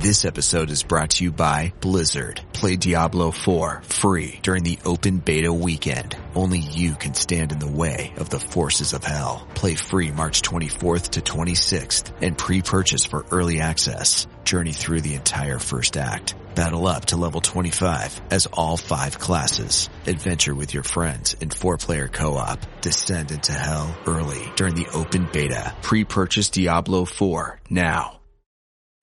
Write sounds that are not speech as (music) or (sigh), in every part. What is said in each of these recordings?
This episode is brought to you by Blizzard. Play Diablo 4 free during the open beta weekend. Only you can stand in the way of the forces of hell. Play free March 24th to 26th and pre-purchase for early access. Journey through the entire first act. Battle up to level 25 as all five classes. Adventure with your friends in four-player co-op. Descend into hell early during the open beta. Pre-purchase Diablo 4 now.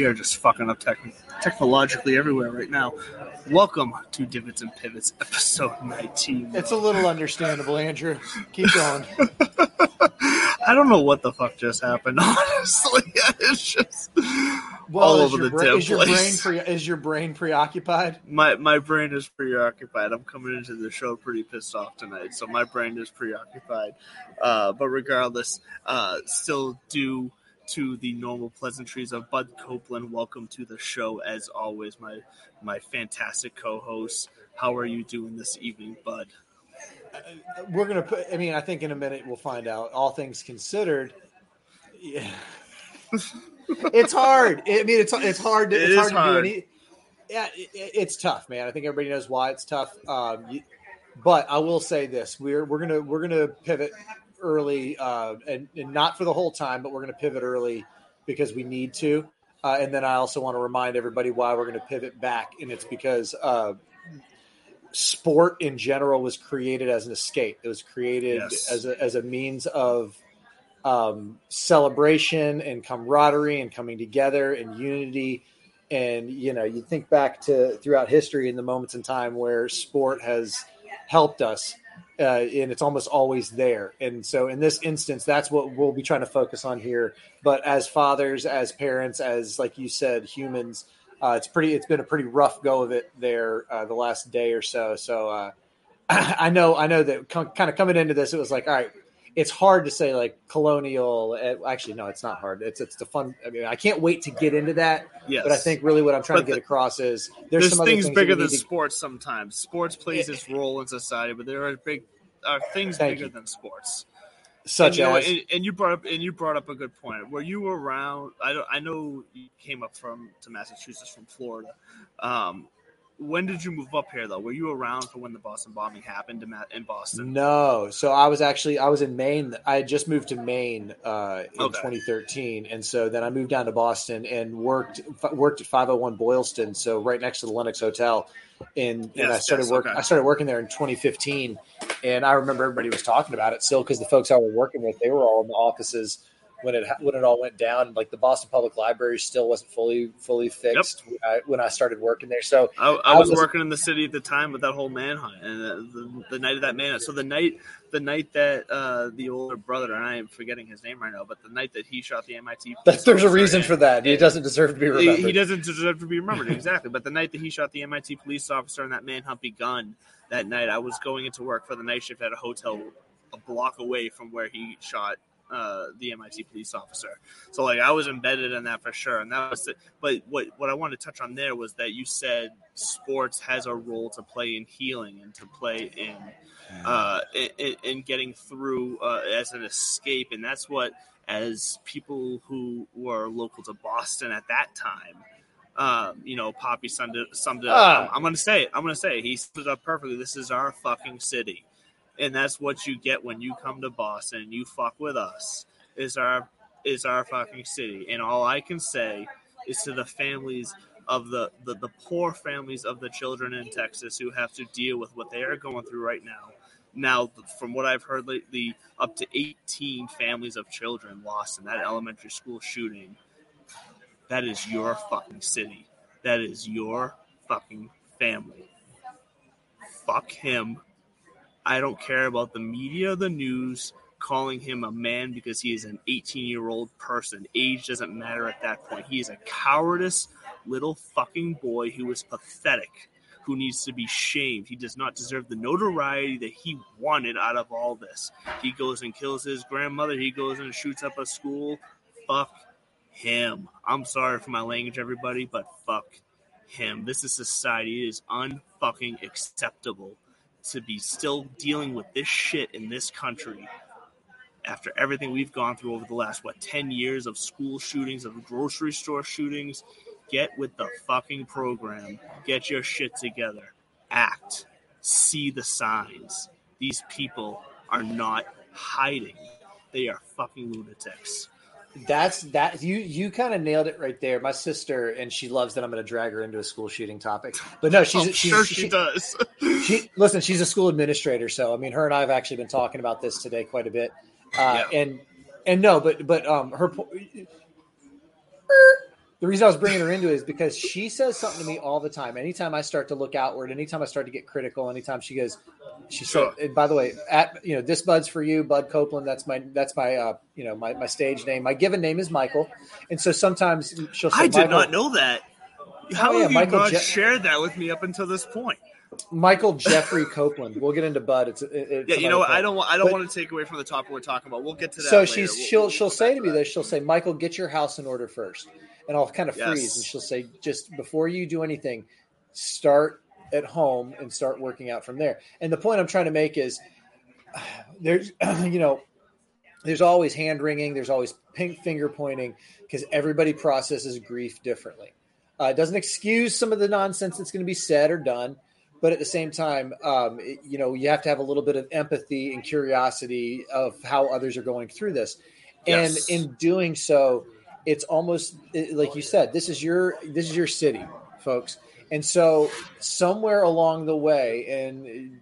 We are just fucking up tech- technologically everywhere right now. Welcome to Divots and Pivots, episode 19. It's a little understandable, Andrew. Keep going. (laughs) I don't know what the fuck just happened, (laughs) honestly. (laughs) It's just Well, all over the bra- is your brain pre- is your brain preoccupied? my, my brain is preoccupied. I'm coming into the show pretty pissed off tonight, so my brain is preoccupied. Uh, but regardless, uh, still due to the normal pleasantries of Bud Copeland. Welcome to the show, as always, my my fantastic co-host. How are you doing this evening, Bud? We're gonna put. I mean, I think in a minute we'll find out. All things considered, yeah. it's hard. I mean, it's it's hard. To, It it's is hard, to do any. Yeah, it, it's tough, man. I think everybody knows why it's tough. Um, you, but I will say this: we're we're gonna we're gonna pivot early, uh, and, and not for the whole time, but we're gonna pivot early because we need to. Uh, and then I also want to remind everybody why we're going to pivot back, and it's because uh, sport in general was created as an escape. It was created Yes. as a, as a means of um, celebration and camaraderie and coming together and unity. And you know, you think back to throughout history in the moments in time where sport has helped us, uh, and it's almost always there. And so, in this instance, that's what we'll be trying to focus on here. But as fathers, as parents, as like you said, humans, uh, it's pretty. It's been a pretty rough go of it there uh, the last day or so. So uh, (clears throat) I know, I know that kind of coming into this, it was like, all right, it's hard to say like colonial. uh, Actually, no, it's not hard. It's it's the fun. I mean, I can't wait to get into that. Yes. But I think really what I'm trying But to get the- across is there's, There's some other things things bigger than to- sports. Sometimes sports plays its role in society, but there are big are things bigger you. than sports. such and, you know, as and, and you brought up and you brought up a good point. Were you around? I don't, I know you came up from to Massachusetts from Florida. Um, when did you move up here though? Were you around for when the Boston bombing happened in, Boston? No, so I was actually I was in Maine. I had just moved to Maine uh, in Okay. 2013, and so then I moved down to Boston and worked f- worked at 501 Boylston, so right next to the Lenox Hotel. And, and I started yes, working. okay. I started working there in 2015, and I remember everybody was talking about it still because the folks I was working with they were all in the offices when it when it all went down. Like the Boston Public Library still wasn't fully fully fixed yep. when, I, when, I, started working there. So I, I, I was, was, working in the city at the time with that whole manhunt and the, the, the night of that manhunt. So the night the night that uh, the older brother and I am forgetting his name right now, but the night that he shot the MIT. (laughs) There's a reason for that. He doesn't deserve to be remembered. He, he doesn't deserve to be remembered exactly. but the night that he shot the MIT police officer and that manhunt begun that night, I was going into work for the night shift at a hotel a block away from where he shot uh, the MIT police officer. So like I was embedded in that for sure, and that was. It. But what what I wanted to touch on there was that you said sports has a role to play in healing and to play in uh, in, in, getting through uh, as an escape, and that's what as people who were local to Boston at that time. Um, you know, Papi summed it, summed it up. I'm, ah. I'm going to say it. I'm going to say it. He summed it up perfectly. This is our fucking city and that's what you get when you come to Boston and you fuck with us. Is our is our fucking city, and all I can say is to the families of the, the, the poor families of the children in Texas who have to deal with what they are going through right now. Now, from what I've heard lately, up to 18 families of children lost in that elementary school shooting. That is your fucking city. That is your fucking family. Fuck him I don't care about the media, the news calling him a man because he is an 18 year old person. Age doesn't matter at that point. He is a cowardice little fucking boy who is pathetic, who needs to be shamed. He does not deserve the notoriety that he wanted out of all this. He goes and kills his grandmother. He goes and shoots up a school. Fuck him. I'm sorry for my language, everybody, but fuck him. This is society. It is unfucking acceptable to be still dealing with this shit in this country after everything we've gone through over the last what 10 years of school shootings of grocery store shootings? Get with the fucking program. Get your shit together. Act. See the signs. These people are not hiding. They are fucking lunatics that's that you you kind of nailed it right there. My sister and she loves that I'm going to drag her into a school shooting topic, but no, she's, she's sure she, she does. (laughs) she listen, she's a school administrator, so I mean, her and I have actually been talking about this today quite a bit, uh, yeah. and and no, but but um, her the reason I was bringing her into it is because she says something to me all the time. Anytime I start to look outward, anytime I start to get critical, anytime she goes, she said, and by the way, at you know, this Bud's for you, Bud Copeland. That's my that's my uh, you know my, my stage name. My given name is Michael, and so sometimes she'll. say, I did not know that. How oh, yeah, have you Michael not Je- shared that with me up until this point? Michael Jeffrey Copeland. We'll get into Bud. It's, it's yeah. You know what? I don't. I don't but, want to take away from the topic we're talking about. We'll get to that. So later. she's we'll, she'll we'll she'll say to me this. She'll say, "Michael, get your house in order first and I'll kind of freeze, and she'll say, "Just before you do anything, start at home and start working out from there." And the point I'm trying to make is, (sighs) there's, (clears throat) you know, there's always hand wringing, there's always pink finger pointing because everybody processes grief differently. Uh, it doesn't excuse some of the nonsense that's going to be said or done, but at the same time, um, it, you know, you have to have a little bit of empathy and curiosity of how others are going through this. Yes. And in doing so, it's almost like you said this is your this is your city folks and so somewhere along the way and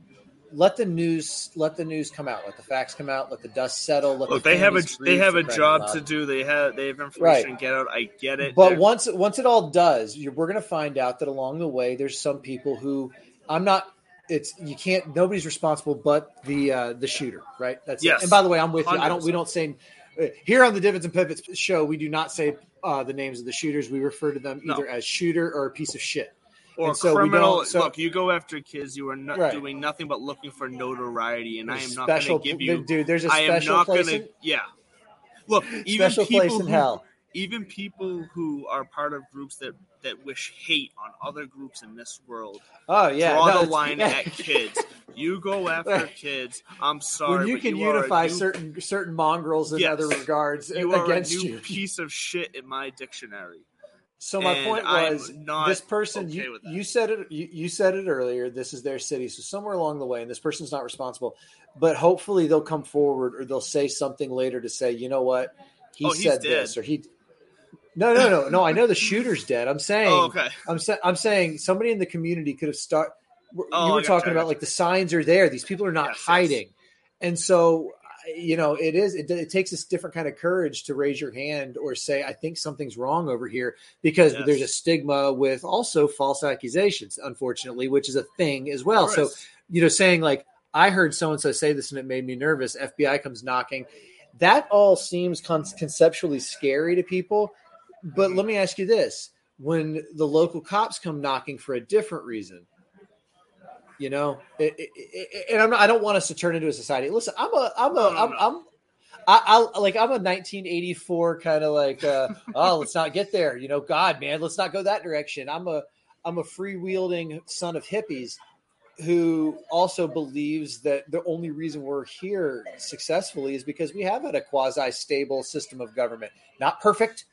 let the news let the news come out let the facts come out let the dust settle let Look, the they have a they have a job to do they have they have information right. get out i get it but They're... once once it all does we're going to find out that along the way there's some people who i'm not it's you can't nobody's responsible but the uh the shooter right that's yes. It. and by the way i'm with 100%. you i don't we don't say here on the Divots and Pivots show, we do not say uh, the names of the shooters. We refer to them either no. as shooter or a piece of shit. Or so criminal. So, look, you go after kids. You are not right. doing nothing but looking for notoriety, and there's I am not going to give you. Dude, there's a special place. Gonna, in, yeah. Look, even special people place in who, hell. Even people who are part of groups that that wish hate on other groups in this world. Oh yeah, draw no, the line yeah. at kids. You go (laughs) after kids. I'm sorry. When you can you unify new, certain certain mongrels in yes, other regards uh, you against are a new you, piece of shit in my dictionary. So my and point was, this person okay you, you said it you, you said it earlier. This is their city, so somewhere along the way, and this person's not responsible. But hopefully, they'll come forward or they'll say something later to say, you know what, he oh, said this or he no, no, no, no. I know the shooter's dead. I'm saying. Oh, okay. I'm saying. I'm saying somebody in the community could have start. Oh, you were talking about like the signs are there. These people are not yes, hiding, yes. and so you know, it is. It, it, takes this different kind of courage to raise your hand or say, "I think something's wrong over here," because yes. there's a stigma with also false accusations, unfortunately, which is a thing as well. So, you know, saying like, "I heard so and so say this and it made me nervous." FBI comes knocking. That all seems con- conceptually scary to people. But let me ask you this: when the local cops come knocking for a different reason, you know, it, it, it, and I'm not, I don't want us to turn into a society. Listen, I'm a, I'm a, I'm, I'm I, I like I'm a 1984 kind of like uh, (laughs) oh let's not get there. You know God man let's not go that direction. I'm a I'm a freewheeling son of hippies who also believes that the only reason we're here successfully is because we have had a quasi stable system of government. Not perfect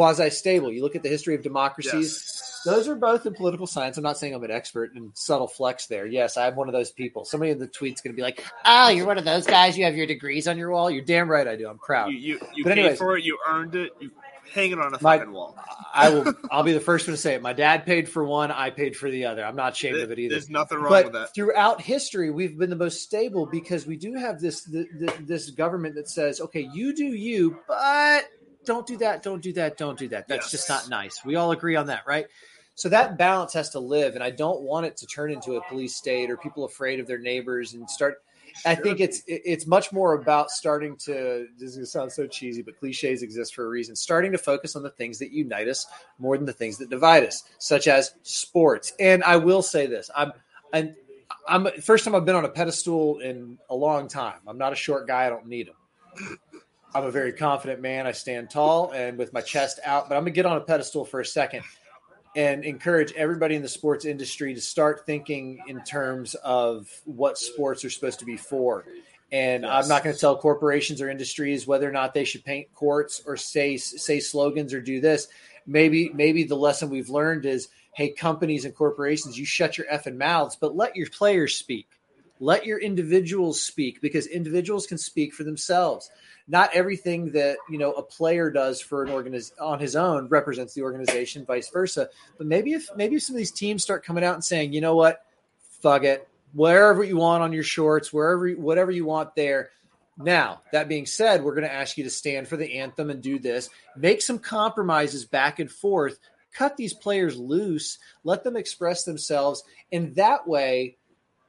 quasi stable. You look at the history of democracies; yes. those are both in political science. I'm not saying I'm an expert in subtle flex there. Yes, I'm one of those people. Somebody in the tweet's going to be like, "Oh, you're one of those guys. You have your degrees on your wall. You're damn right I do. I'm proud. You you, you but paid for it. You earned it. You hang it on a my, fucking wall. I will. I'll be the first one to say it. My dad paid for one. I paid for the other. I'm not ashamed there, of it either. There's nothing wrong but with that. Throughout history, we've been the most stable because we do have this the, the, this government that says, "Okay, you do you, but." Don't do that, don't do that, don't do that. That's yes. just not nice. We all agree on that, right? So that balance has to live, and I don't want it to turn into a police state or people afraid of their neighbors and start. I think it's it's much more about starting to. This is going to sound so cheesy, but cliches exist for a reason. Starting to focus on the things that unite us more than the things that divide us, such as sports. And I will say this: I'm I'm I'm first time I've been on a pedestal in a long time. I'm not a short guy. I don't need them. I'm a very confident man. I stand tall and with my chest out, but I'm going to get on a pedestal for a second and encourage everybody in the sports industry to start thinking in terms of what sports are supposed to be for. And yes. I'm not going to tell corporations or industries whether or not they should paint courts or say say slogans or do this. Maybe maybe the lesson we've learned is, hey, companies and corporations, you shut your effing mouths, but let your players speak. Let your individuals speak because individuals can speak for themselves not everything that you know a player does for an organiz- on his own represents the organization, vice versa. But maybe if maybe if some of these teams start coming out and saying, you know what, fuck it, wherever you want on your shorts, wherever whatever you want there. Now, that being said, we're going to ask you to stand for the anthem and do this. Make some compromises back and forth. Cut these players loose. Let them express themselves. And that way,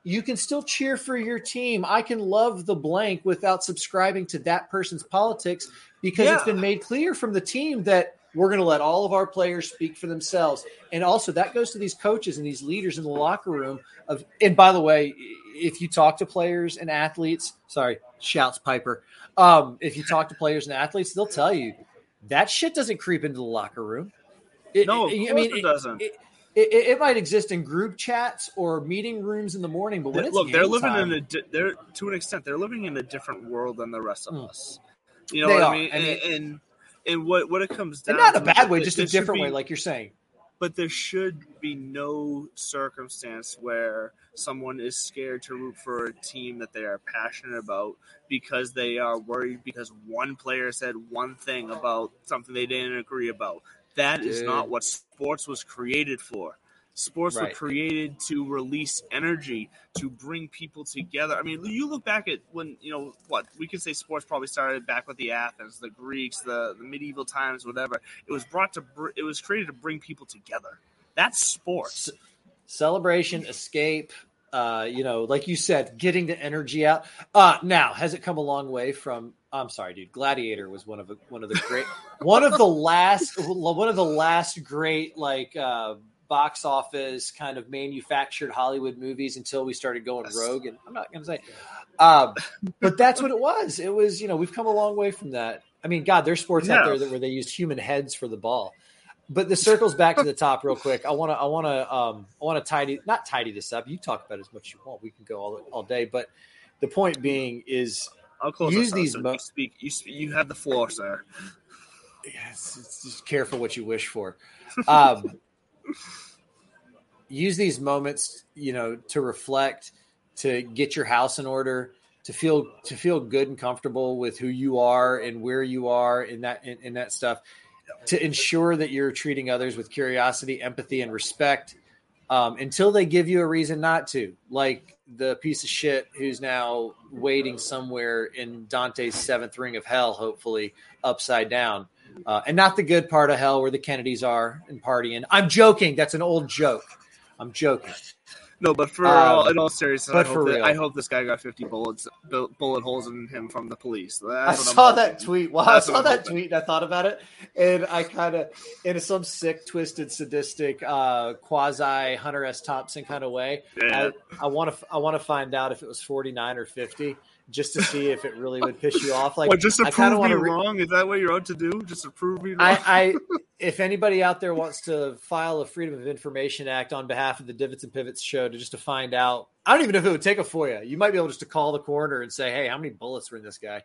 you can still cheer for your team. I can love the blank without subscribing to that person's politics because yeah. it's been made clear from the team that we're going to let all of our players speak for themselves. And also that goes to these coaches and these leaders in the locker room of and by the way, if you talk to players and athletes, sorry, shouts Piper. Um, if you talk to players and athletes, they'll tell you that shit doesn't creep into the locker room. It, no, I mean, it doesn't. It, it, it, might exist in group chats or meeting rooms in the morning, but when it's look, they're living time, in a they're to an extent they're living in a different world than the rest of mm. us. You know they what are. I mean? And, and, and what what it comes down to not a bad way, just a different be, way, like you're saying. But there should be no circumstance where someone is scared to root for a team that they are passionate about because they are worried because one player said one thing about something they didn't agree about. That Dude. is not what sports was created for. Sports right. were created to release energy, to bring people together. I mean, you look back at when, you know, what we could say sports probably started back with the Athens, the Greeks, the, the medieval times, whatever. It was brought to, it was created to bring people together. That's sports. C- celebration, escape, uh, you know, like you said, getting the energy out. Uh, now, has it come a long way from? I'm sorry, dude. Gladiator was one of the, one of the great, (laughs) one of the last, one of the last great like uh, box office kind of manufactured Hollywood movies until we started going rogue. And I'm not going to say, uh, but that's what it was. It was, you know, we've come a long way from that. I mean, God, there's sports yeah. out there that, where they used human heads for the ball but the circles back to the (laughs) top real quick. I want to, I want to, um, I want to tidy, not tidy this up. You talk about as much as you want. We can go all all day, but the point being is I'll close use these. Mo- you speak. You you have the floor, sir. Yes, it's just careful what you wish for. Um, (laughs) use these moments, you know, to reflect, to get your house in order, to feel to feel good and comfortable with who you are and where you are in that in, in that stuff to ensure that you're treating others with curiosity, empathy, and respect. um, until they give you a reason not to, like the piece of shit who's now waiting somewhere in Dante's seventh ring of hell, hopefully upside down. Uh, and not the good part of hell where the Kennedys are and partying. I'm joking. That's an old joke. I'm joking. No, but for Um, all, in all seriousness, I, hope that. I hope this guy got 50 bullets, bullet holes in him from the police. That's I saw that tweet. Well, That's I saw that tweet and I thought about it, and I kind of, in some sick, twisted, sadistic, uh, quasi Hunter S. Thompson kind of way. Yeah. I want to, I want to find out if it was forty nine or fifty, just to see if it really would piss you (laughs) off. Like, just to I prove me to. wrong? Is that what you're out to do? Just to prove me wrong? I, I, (laughs) if anybody out there wants to file a Freedom of Information Act on behalf of the Divots and Pivots show to just to find out, I don't even know if it would take a FOIA. You might be able just to call the coroner and say, "Hey, how many bullets were in this guy?"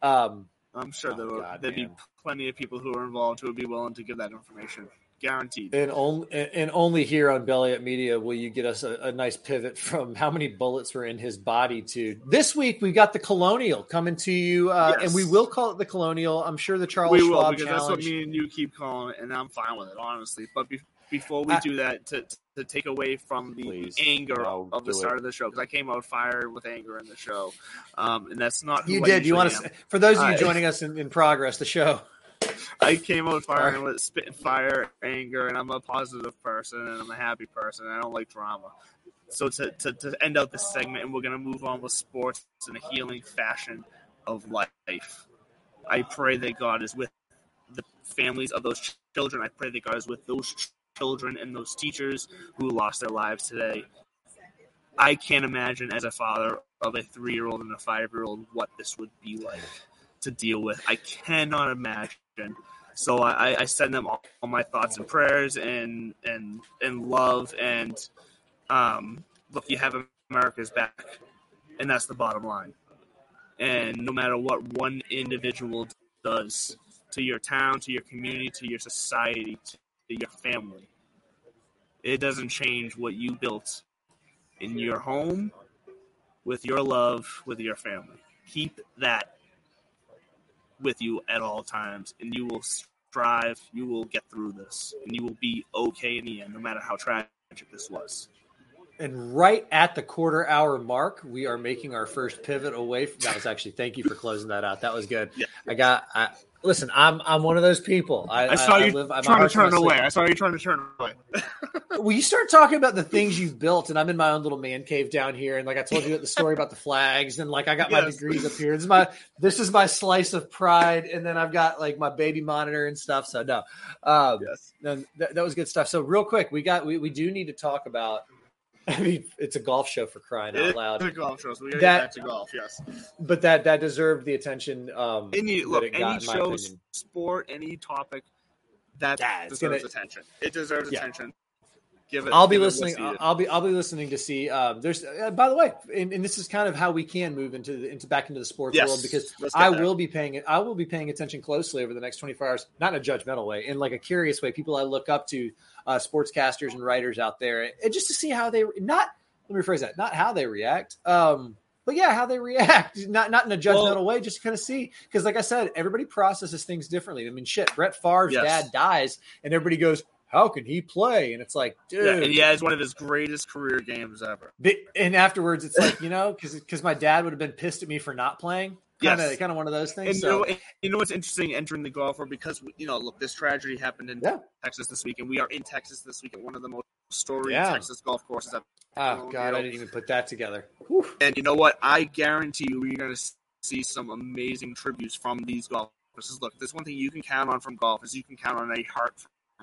Um, I'm sure Oh, there God, there'd be plenty of people who are involved who would be willing to give that information. Guaranteed. And only and only here on Belly Up Media will you get us a, a nice pivot from how many bullets were in his body to this week. We got the Colonial coming to you, uh, Yes. and we will call it the Colonial. I'm sure the Charles we will Schwab because that's what me and you keep calling it, and I'm fine with it, honestly. But be- before we I- do that, to, to take away from the Please, anger no, of the start it. of the show, because I came out fired with anger in the show, um, and that's not who you I did. You want to, am. for those of you I- joining us in, in progress, the show. I came out firing Alright. with spitting fire, anger, and I'm a positive person and I'm a happy person. And I don't like drama. So to, to, to end out this segment, and we're gonna move on with sports in a healing fashion of life. I pray that God is with the families of those children. I pray that God is with those children and those teachers who lost their lives today. I can't imagine as a father of a three year old and a five year old what this would be like to deal with. I cannot imagine. So I, I send them all, all my thoughts and prayers and and and love and um, look, you have America's back, and that's the bottom line. And no matter what one individual does to your town, to your community, to your society, to your family, it doesn't change what you built in your home, with your love, with your family. Keep that with you at all times, and you will strive. You will get through this, and you will be okay in the end, no matter how tragic this was. And right at the quarter hour mark, we are making our first pivot away from that was actually thank you for closing that out. That was good. Yeah. I got I listen, I'm I'm one of those people. I, I saw you live, I'm trying to turn my sleep. away. I saw you trying to turn away. (laughs) Well, you start talking about the things you've built, and I'm in my own little man cave down here, and like I told you the story about the flags, and like I got my degrees up here. This is my this is my slice of pride, and then I've got like my baby monitor and stuff. So no, um, yes. no, that, that was good stuff. So real quick, we got we, we do need to talk about. (laughs) I mean, it's a golf show for crying out loud. It's a golf show, so we gotta That- get back to golf. Yes. but that that deserved the attention. Um, Any that look, any show, sport, any topic that Yeah, deserves gonna- attention. It deserves Yeah. attention. Give it. I'll be listening. I'll be I'll be listening to see. Um, there's uh, by the way, and, and this is kind of how we can move into the, into back into the sports Yes, world because I there. will be paying I will be paying attention closely over the next 24 hours, not in a judgmental way, in like a curious way. People I look up to, uh, sportscasters and writers out there, and just to see how they not. Let me rephrase that. Not how they react. Um, but yeah, how they (laughs) react, not not in a judgmental Well- way, just to kind of see. Because, like I said, everybody processes things differently. I mean, shit, Brett Favre's Yes. dad dies, and everybody goes, "How can he play?" And it's like, dude, Yeah, and he has one of his greatest career games ever. And afterwards, it's like you know, because because my dad would have been pissed at me for not playing. Kind of Yes. kind of one of those things. And you, so know, and you know what's interesting entering the golf world because you know, look, this tragedy happened in Yeah. Texas this week, and we are in Texas this week at one of the most storied Yeah. Texas golf courses. I've oh ah, god, I didn't even put that together. Whew. And you know what? I guarantee you, we're going to see some amazing tributes from these golfers. Look, there's one thing you can count on from golf is you can count on a heart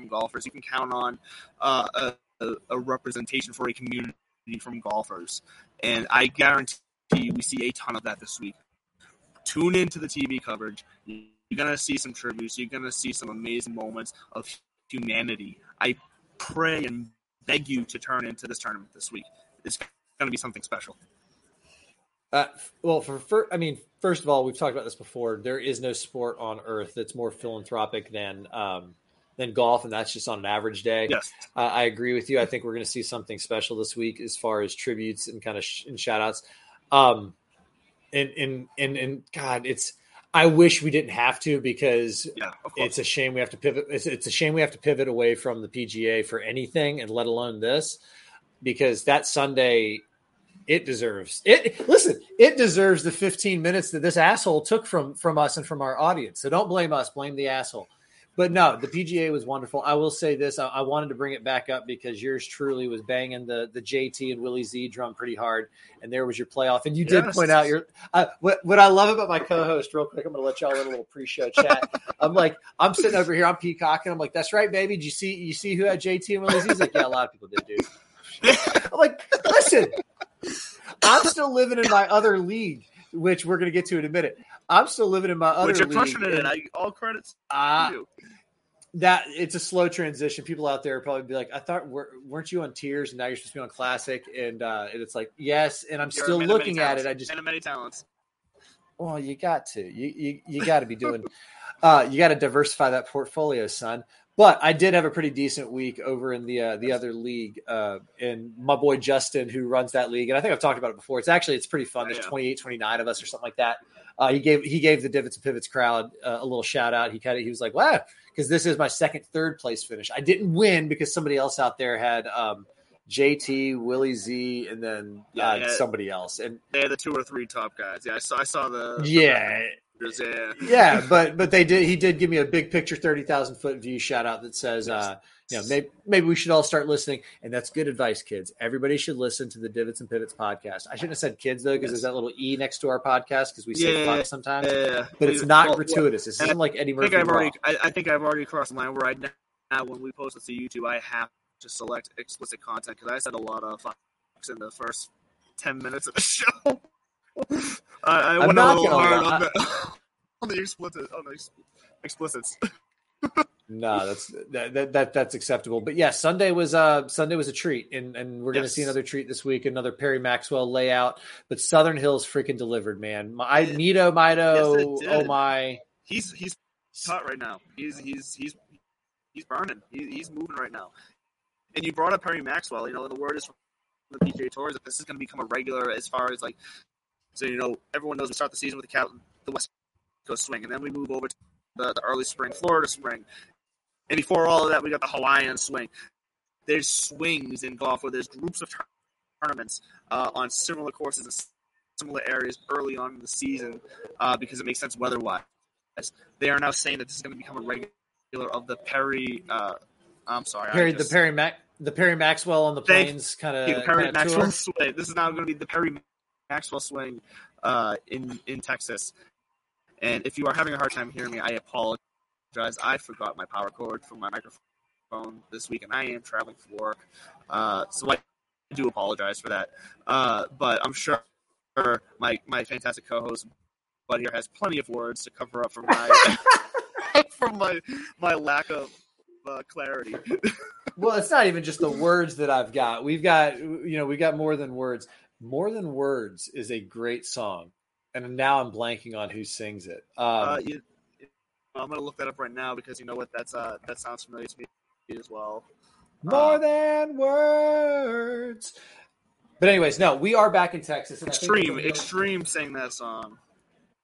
golfers. You can count on uh, a, a, representation for a community from golfers, and I guarantee you, we see a ton of that this week. Tune into the TV coverage. You're to see some tributes. You're to see some amazing moments of humanity. I pray and beg you to turn into this tournament this week. It's going to be something special. Uh, well, for, for I mean, first of all, we've talked about this before. There is no sport on earth that's more philanthropic than um, than golf, and that's just on an average day. Yes. Uh, I agree with you. I think we're going to see something special this week as far as tributes and kind of sh- and shout outs. Um, and, and, and, and God, it's, I wish we didn't have to because Yeah, it's a shame we have to pivot. It's, it's a shame we have to pivot away from the PGA for anything and let alone this. because that Sunday it deserves it. Listen, it deserves the 15 minutes that this asshole took from from us and from our audience. So don't blame us, blame the asshole. But no, the PGA was wonderful. I will say this: I, I wanted to bring it back up because yours truly was banging the the JT and Willie Z drum pretty hard, and there was your playoff. And you did Yes. point out your uh, what what I love about my co-host. Real quick, I'm going to let y'all in a little pre-show chat. (laughs) I'm like, I'm sitting over here, I'm peacocking. I'm like, that's right, baby. Did you see you see who had JT and Willie Z? He's like, yeah, a lot of people did, dude. (laughs) I'm like, listen, I'm still living in my other league, which we're going to get to in a minute. I'm still living in my other Which you're league. crushing it in. and- I, all credits uh, to you. that it's a slow transition. People out there probably be like, "I thought were, weren't you on Tiers, and now you're supposed to be on classic?" And uh, and it's like, yes, and I'm You're still man of many looking at it. I just, man many talents. well, you got to, you you, you got to be doing, (laughs) uh, you got to diversify that portfolio, son. But I did have a pretty decent week over in the uh, the other league, uh, and my boy Justin, who runs that league, and I think I've talked about it before. It's actually it's pretty fun. There's 28, 29 of us or something like that. Uh, he gave he gave the divots and pivots crowd uh, a little shout out. He kind of he was like, "Wow," because this is my second third place finish. I didn't win because somebody else out there had um, JT, Willie Z, and then Yeah, uh, yeah. somebody else. And They're the two or three top guys. Yeah, I saw. I saw the. yeah, Yeah. yeah, but but they did. He did give me a big picture, thirty thousand foot view shout out that says, uh, you know, maybe maybe we should all start listening, and that's good advice, kids. Everybody should listen to the Divots and Pivots podcast. I shouldn't have said kids though, because there's that little e next to our podcast because we say Yeah, fuck sometimes, Yeah, but it's not Well, gratuitous. This isn't like Eddie I Murphy. think I've already. I, I think I've already crossed the line where I now when we post this to YouTube, I have to select explicit content because I said a lot of fucks in the first ten minutes of the (laughs) show. I, I went a little hard on the (laughs) on the explicit on the ex- explicits. No, that's that, that that that's acceptable. But yeah, Sunday was uh Sunday was a treat, and and we're gonna see another treat this week, another Perry Maxwell layout. But Southern Hills freaking delivered, man. My I, Nito Mito, Yes, oh my. He's he's hot right now. He's he's he's he's burning. He, he's moving right now. And you brought up Perry Maxwell. You know the word is from the PGA Tours that this is going to become a regular as far as like. So you know everyone knows we start the season with the Cal- the West Coast swing, and then we move over to the, the early spring Florida spring. and before all of that we got the Hawaiian swing. There's swings in golf where there's groups of tournaments uh, on similar courses in similar areas early on in the season uh, because it makes sense weather-wise. They are now saying that this is going to become a regular of the Perry. Uh, I'm sorry, Perry, the Perry Mac, the Perry Maxwell on the plains kind of Perry tour. Maxwell swing. This is now going to be the Perry Maxwell swing uh, in in Texas. And if you are having a hard time hearing me, I apologize. I forgot my power cord for my microphone this week, and I am traveling for work, uh, so I do apologize for that. Uh, but I'm sure my my fantastic co-host Bud here has plenty of words to cover up for my (laughs) from my my lack of uh, clarity. (laughs) Well, it's not even just the words that I've got. We've got you know we got more than words. More than words is a great song, and now I'm blanking on who sings it. Um, Uh, you, I'm gonna look that up right now because you know what? That's uh that sounds familiar to me as well. more uh, than words. But anyways, no, we are back in Texas. And Extreme, extreme sang that song.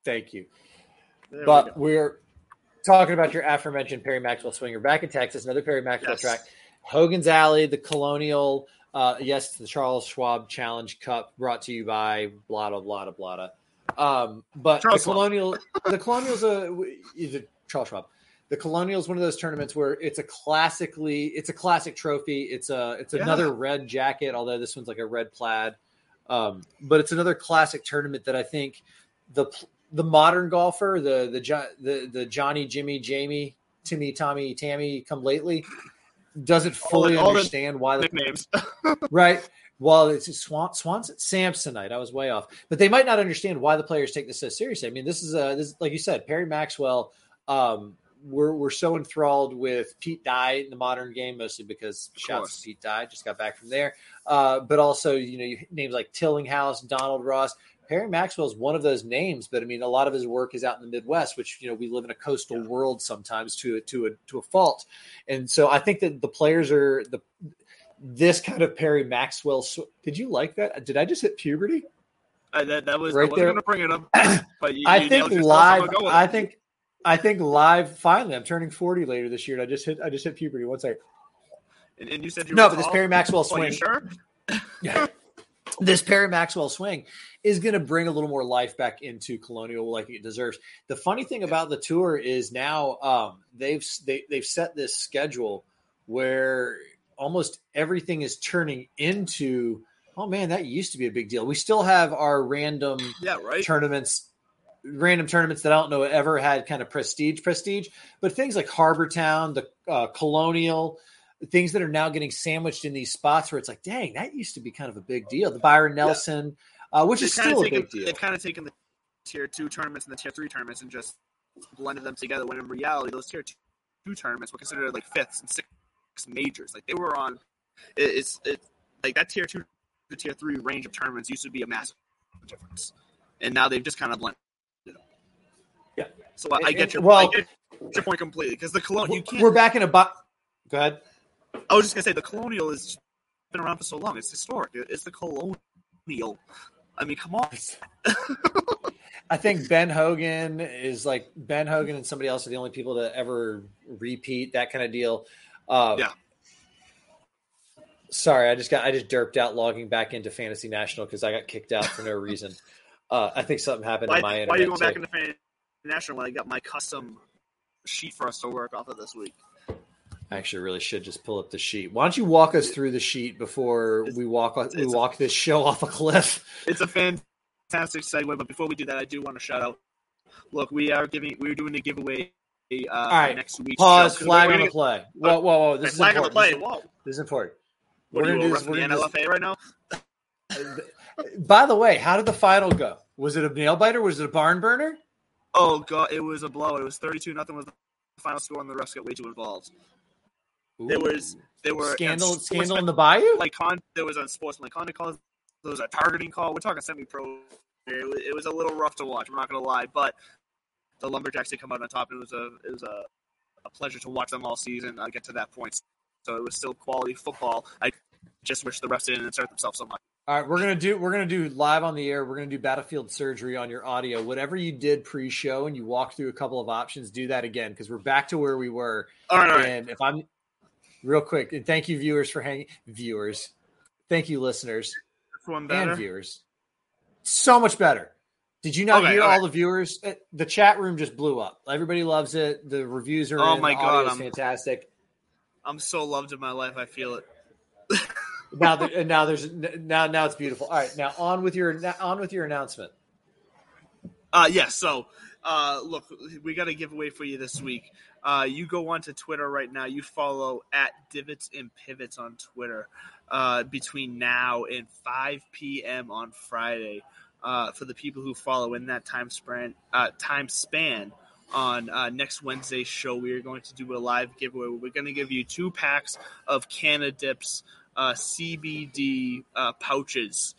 Thank you. There but we are talking about your aforementioned Perry Maxwell swinger back in Texas, another Perry Maxwell Yes. track. Hogan's Alley, the Colonial, uh, yes, the Charles Schwab Challenge Cup brought to you by blah blah blah blah blah. Um, but Charles the Colonial, the Colonial's a is it Charles Schwab. The Colonial is one of those tournaments where it's a classically, it's a classic trophy. It's a, it's Yeah. another red jacket, although this one's like a red plaid. Um, but it's another classic tournament that I think the the modern golfer, the the the the Johnny, Jimmy, Jamie, Timmy, Tommy, Tammy, come lately, doesn't fully all understand why the nicknames. (laughs) right. Well, it's a Swan Swanson Samsonite. I was way off, but they might not understand why the players take this so seriously. I mean, this is a this like you said, Perry Maxwell. Um, we're we're so enthralled with Pete Dye in the modern game, mostly because shouts course. to Pete Dye just got back from there. Uh, but also, you know, names like Tillinghast, Donald Ross. Perry Maxwell is one of those names, but I mean, a lot of his work is out in the Midwest, which you know we live in a coastal world sometimes to to a to a fault, and so I think that the players are the this kind of Perry Maxwell. sw- Did you like that? Did I just hit puberty? I, that, that was Right I there. gonna bring it up, (clears throat) but you, I you think nailed yourself, so live. I'm gonna go with I it. think. I think live. Finally, I'm turning 40 later this year, and I just hit. I just hit puberty. One second. And, and you said you No, were but this? Perry Maxwell swing. sure? yeah. (laughs) this Perry Maxwell swing is going to bring a little more life back into Colonial like it deserves. The funny thing about the tour is now um, they've they, they've set this schedule where almost everything is turning into oh man that used to be a big deal. We still have our random yeah right tournaments random tournaments that I don't know ever had kind of prestige prestige, but things like Harbour Town, the uh, Colonial, things that are now getting sandwiched in these spots where it's like, dang, that used to be kind of a big deal. The Byron Nelson, yeah. uh, which they've is still taken, a big deal. They've kind of taken the tier two tournaments and the tier three tournaments and just blended them together. When in reality, those tier two tournaments were considered like fifths and sixths majors. Like they were on. It's it's like that tier two to tier three range of tournaments used to be a massive difference, and now they've just kind of blended. Yeah. So I, I get your well, I get your point completely because the colonial. You can't, we're back in a box. Go ahead. I was just gonna say the colonial has been around for so long. It's historic. It's the colonial. I mean, come on. I think Ben Hogan is like Ben Hogan and somebody else are the only people to ever repeat that kind of deal. Um, yeah. Sorry, I just got I just derped out logging back into Fantasy National because I got kicked out for no reason. Uh, I think something happened why, to my internet. Why are you going too. back into Fantasy National when I got my custom sheet for us to work off of this week? I actually really should just pull up the sheet. Why don't you walk us through the sheet before it's, we walk we walk a, this show (laughs) off a cliff? It's a fantastic segue, but before we do that, I do want to shout out. Look, we are giving we're doing a giveaway uh, All right. next week. Pause. Show. Flag on the play. Whoa, whoa, whoa! This is flag important. on the play. Whoa! This is important. What we're are you, do the NLFA right now? (laughs) By the way, how did the final go? Was it a nail biter? Was it a barn burner? Oh god, it was a blow. It was thirty-two nothing was the final score, and the refs got way too involved. Ooh. There was there were scandal scandal in the bayou. Like con, there was a sportsman conduct call. There was a targeting call. We're talking semi-pro. It was, it was a little rough to watch. I'm not gonna lie, but the Lumberjacks did come out on top. It was a it was a, a pleasure to watch them all season. I get to that point, so it was still quality football. I just wish the refs didn't insert themselves so much. All right, we're gonna do we're gonna do live on the air. We're gonna do battlefield surgery on your audio. Whatever you did pre-show and you walked through a couple of options, do that again because we're back to where we were. All right. And if I'm real quick, and thank you viewers for hanging viewers, thank you listeners and viewers. So much better. Did you not okay, hear okay. all the viewers? Uh, the chat room just blew up. Everybody loves it. The reviews are oh in. my god, I'm, fantastic. I'm so loved in my life. I feel it. (laughs) now, the, now there's now now it's beautiful. All right, now on with your on with your announcement. Uh yes. Yeah, so, uh, look, we got a giveaway for you this week. Uh, you go onto Twitter right now. You follow at Divots and Pivots on Twitter uh, between now and 5 p.m. on Friday. Uh, for the people who follow in that time span, uh, time span on uh, next Wednesday's show, we are going to do a live giveaway. We're going to give you two packs of Cannadips uh, CBD uh, pouches,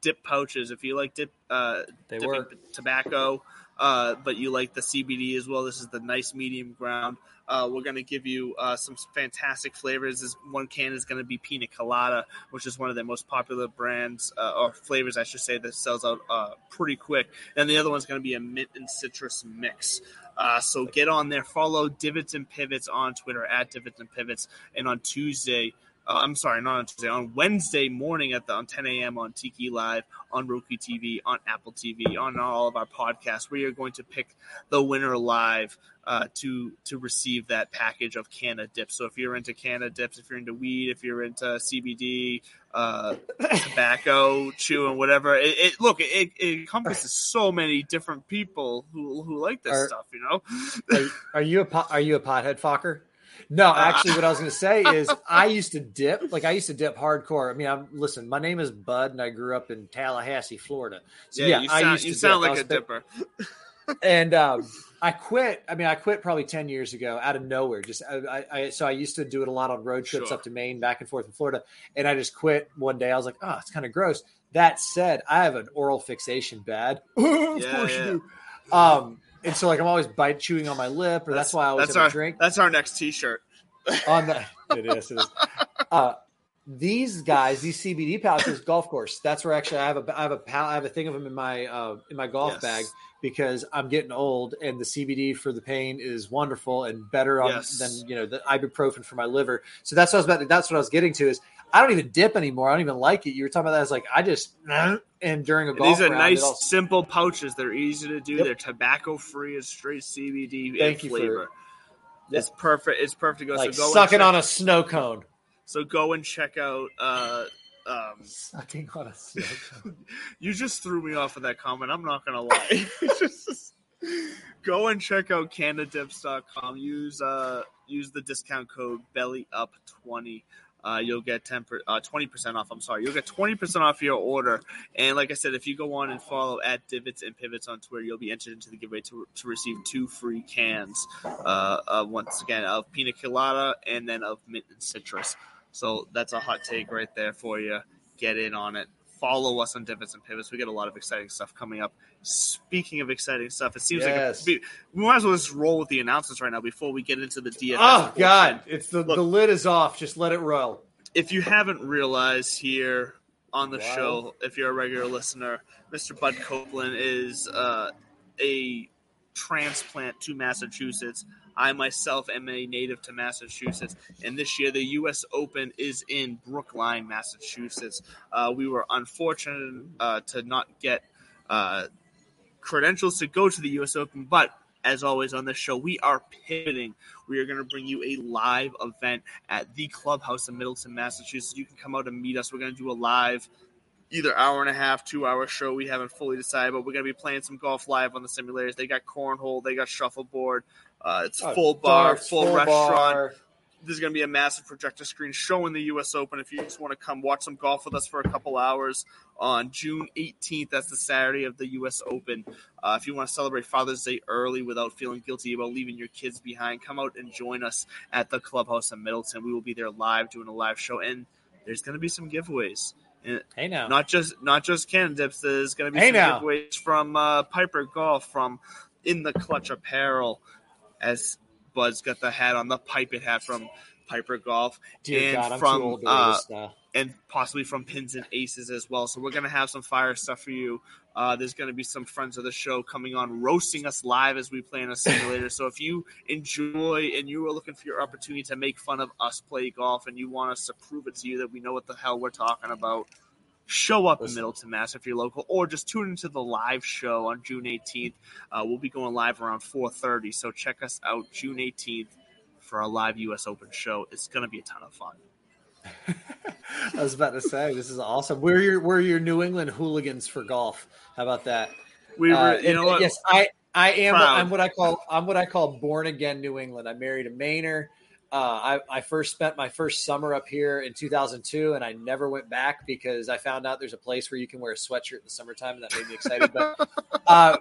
dip pouches. If you like dip, uh, they work. tobacco, uh, but you like the CBD as well, this is the nice medium ground. Uh, we're going to give you uh, some fantastic flavors. This one can is going to be pina colada, which is one of their most popular brands uh, or flavors, I should say, that sells out uh, pretty quick. And the other one's going to be a mint and citrus mix. Uh, so get on there, follow Divots and Pivots on Twitter at Divots and Pivots, and on Tuesday uh, I'm sorry, not on Tuesday. On Wednesday morning at the on 10 a.m. on Tiki Live, on Roku TV, on Apple TV, on all of our podcasts, we are going to pick the winner live uh, to to receive that package of Cannadips. So if you're into Cannadips, if you're into weed, if you're into CBD, uh, (coughs) tobacco, chewing, whatever, it, it look it, it, encompasses so many different people who who like this are, stuff. You know, are, are you a pot, are you a pothead fucker? No, uh, actually, what I was going to say (laughs) is I used to dip. Like I used to dip hardcore. I mean, I'm listen. My name is Bud, and I grew up in Tallahassee, Florida. So yeah, yeah you sound, I used you sound like a dipper. (laughs) and um, I quit. I mean, I quit probably ten years ago out of nowhere. Just I, I so I used to do it a lot on road trips sure. up to Maine, back and forth in Florida, and I just quit one day. I was like, oh, it's kind of gross. That said, I have an oral fixation bad. (laughs) of yeah, course yeah. you do. Um, and so like I'm always bite chewing on my lip, or that's, that's why I always that's our, drink. That's our next T-shirt. on the it is, it is. Uh, these guys, these CBD pouches, golf course. That's where actually I have a I have a I have a thing of them in my uh, in my golf yes. bag because I'm getting old and the CBD for the pain is wonderful and better on, yes. than you know the ibuprofen for my liver. So that's what I was about. To, that's what I was getting to is I don't even dip anymore. I don't even like it. You were talking about that. I was like, I just and during a golf These are round, nice, it'll- simple pouches. They're easy to do. Yep. They're tobacco free. It's straight CBD Thank you for- flavor. It's perfect. It's perfect to go. like so go sucking on a snow cone. So go and check out. Uh, um, Sucking on a snow (laughs) cone. you just threw me off with that comment. I'm not gonna lie. (laughs) (laughs) Just- go and check out cannadips.com. Use uh use the discount code belly up 20 uh, you'll get 10 per, uh, 20% off i'm sorry. You'll get 20% off your order. And like i said if you go on and follow at divots and pivots on twitter you'll be entered into the giveaway to, to receive two free cans uh, uh, once again of pina colada and then of mint and citrus. So that's a hot take right there for you get in on it follow us on divots and pivots we get a lot of exciting stuff coming up speaking of exciting stuff it seems Yes. like a, we might as well just roll with the announcements right now before we get into the DFS. Oh portion. God, it's the Look. the lid is off. Just let it roll. If you haven't realized here on the Wow. show, if you're a regular listener, Mr. Bud Copeland is uh, a transplant to Massachusetts. I myself am a native to Massachusetts, and this year the U.S. Open is in Brookline, Massachusetts. Uh, we were unfortunate uh, to not get uh, credentials to go to the U.S. Open, but as always on this show, we are pivoting. We are going to bring you a live event at the clubhouse in Middleton, Massachusetts. You can come out and meet us. We're going to do a live, either hour and a half, two hour show. We haven't fully decided, but we're going to be playing some golf live on the simulators. They got cornhole, they got shuffleboard. Uh, it's full bar, Darts, full, restaurant bar. there's going to be a massive projector screen showing the U.S. Open. If you just want to come watch some golf with us for a couple hours on June 18th, that's the Saturday of the U.S. Open. Uh, if you want to celebrate Father's Day early without feeling guilty about leaving your kids behind, come out and join us at the clubhouse in Middleton. We will be there live doing a live show, and there's going to be some giveaways. And Hey now, not just not just Cannadips. There's going to be Hey some now. giveaways from uh, Piper Golf, from In the Clutch Apparel, as Bud's got the hat on, the Pipe It hat from Piper Golf, dear and God, from uh, and possibly from Pins and Aces as well. So we're going to have some fire stuff for you. Uh, there's going to be some friends of the show coming on roasting us live as we play in a simulator. so if you enjoy and you are looking for your opportunity to make fun of us play golf and you want us to prove it to you that we know what the hell we're talking about, show up in Middleton, Mass. if you're local, or just tune into the live show on June 18th. Uh, we'll be going live around 4:30. So check us out June 18th for our live U.S. Open show. It's going to be a ton of fun. (laughs) I was about to say this is awesome. We're your we're your New England hooligans for golf. How about that? We were, Uh, you know what? Yes, I I am. Proud. I'm what I call I'm what I call born again New England. I married a Mainer. Uh, I, I first spent my first summer up here in 2002, and I never went back because I found out there's a place where you can wear a sweatshirt in the summertime, and that made me excited. But (laughs) uh,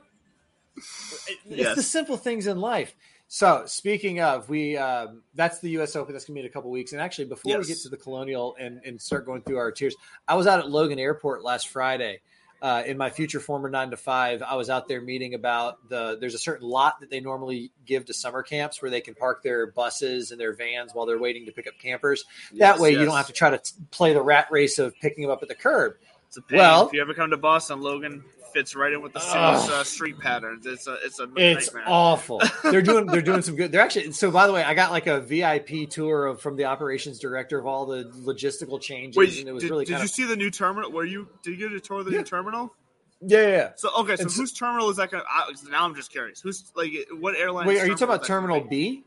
it's Yes. the simple things in life. So, speaking of, we um, that's the U.S. Open. That's gonna be in a couple weeks. And actually, before we get to the Colonial and, and start going through our tiers, I was out at Logan Airport last Friday. Uh, in my future former nine to five, I was out there meeting about the. There's a certain lot that they normally give to summer camps where they can park their buses and their vans while they're waiting to pick up campers. that Yes, way, you don't have to try to t- play the rat race of picking them up at the curb. It's a pain. Well- if you ever come to Boston, Logan fits right in with the city's uh, street patterns. It's a it's a It's nightmare. awful. (laughs) They're doing they're doing some good. They're actually so. By the way, I got like a VIP tour of from the operations director of all the logistical changes, Wait, and it was did, really did you of see the new terminal? Were you did you get a tour of the Yeah. new terminal? yeah, yeah, yeah. So okay, so so- whose terminal is that? Gonna, I, now I'm just curious. Who's like what airline? Wait, are you talking about Terminal B?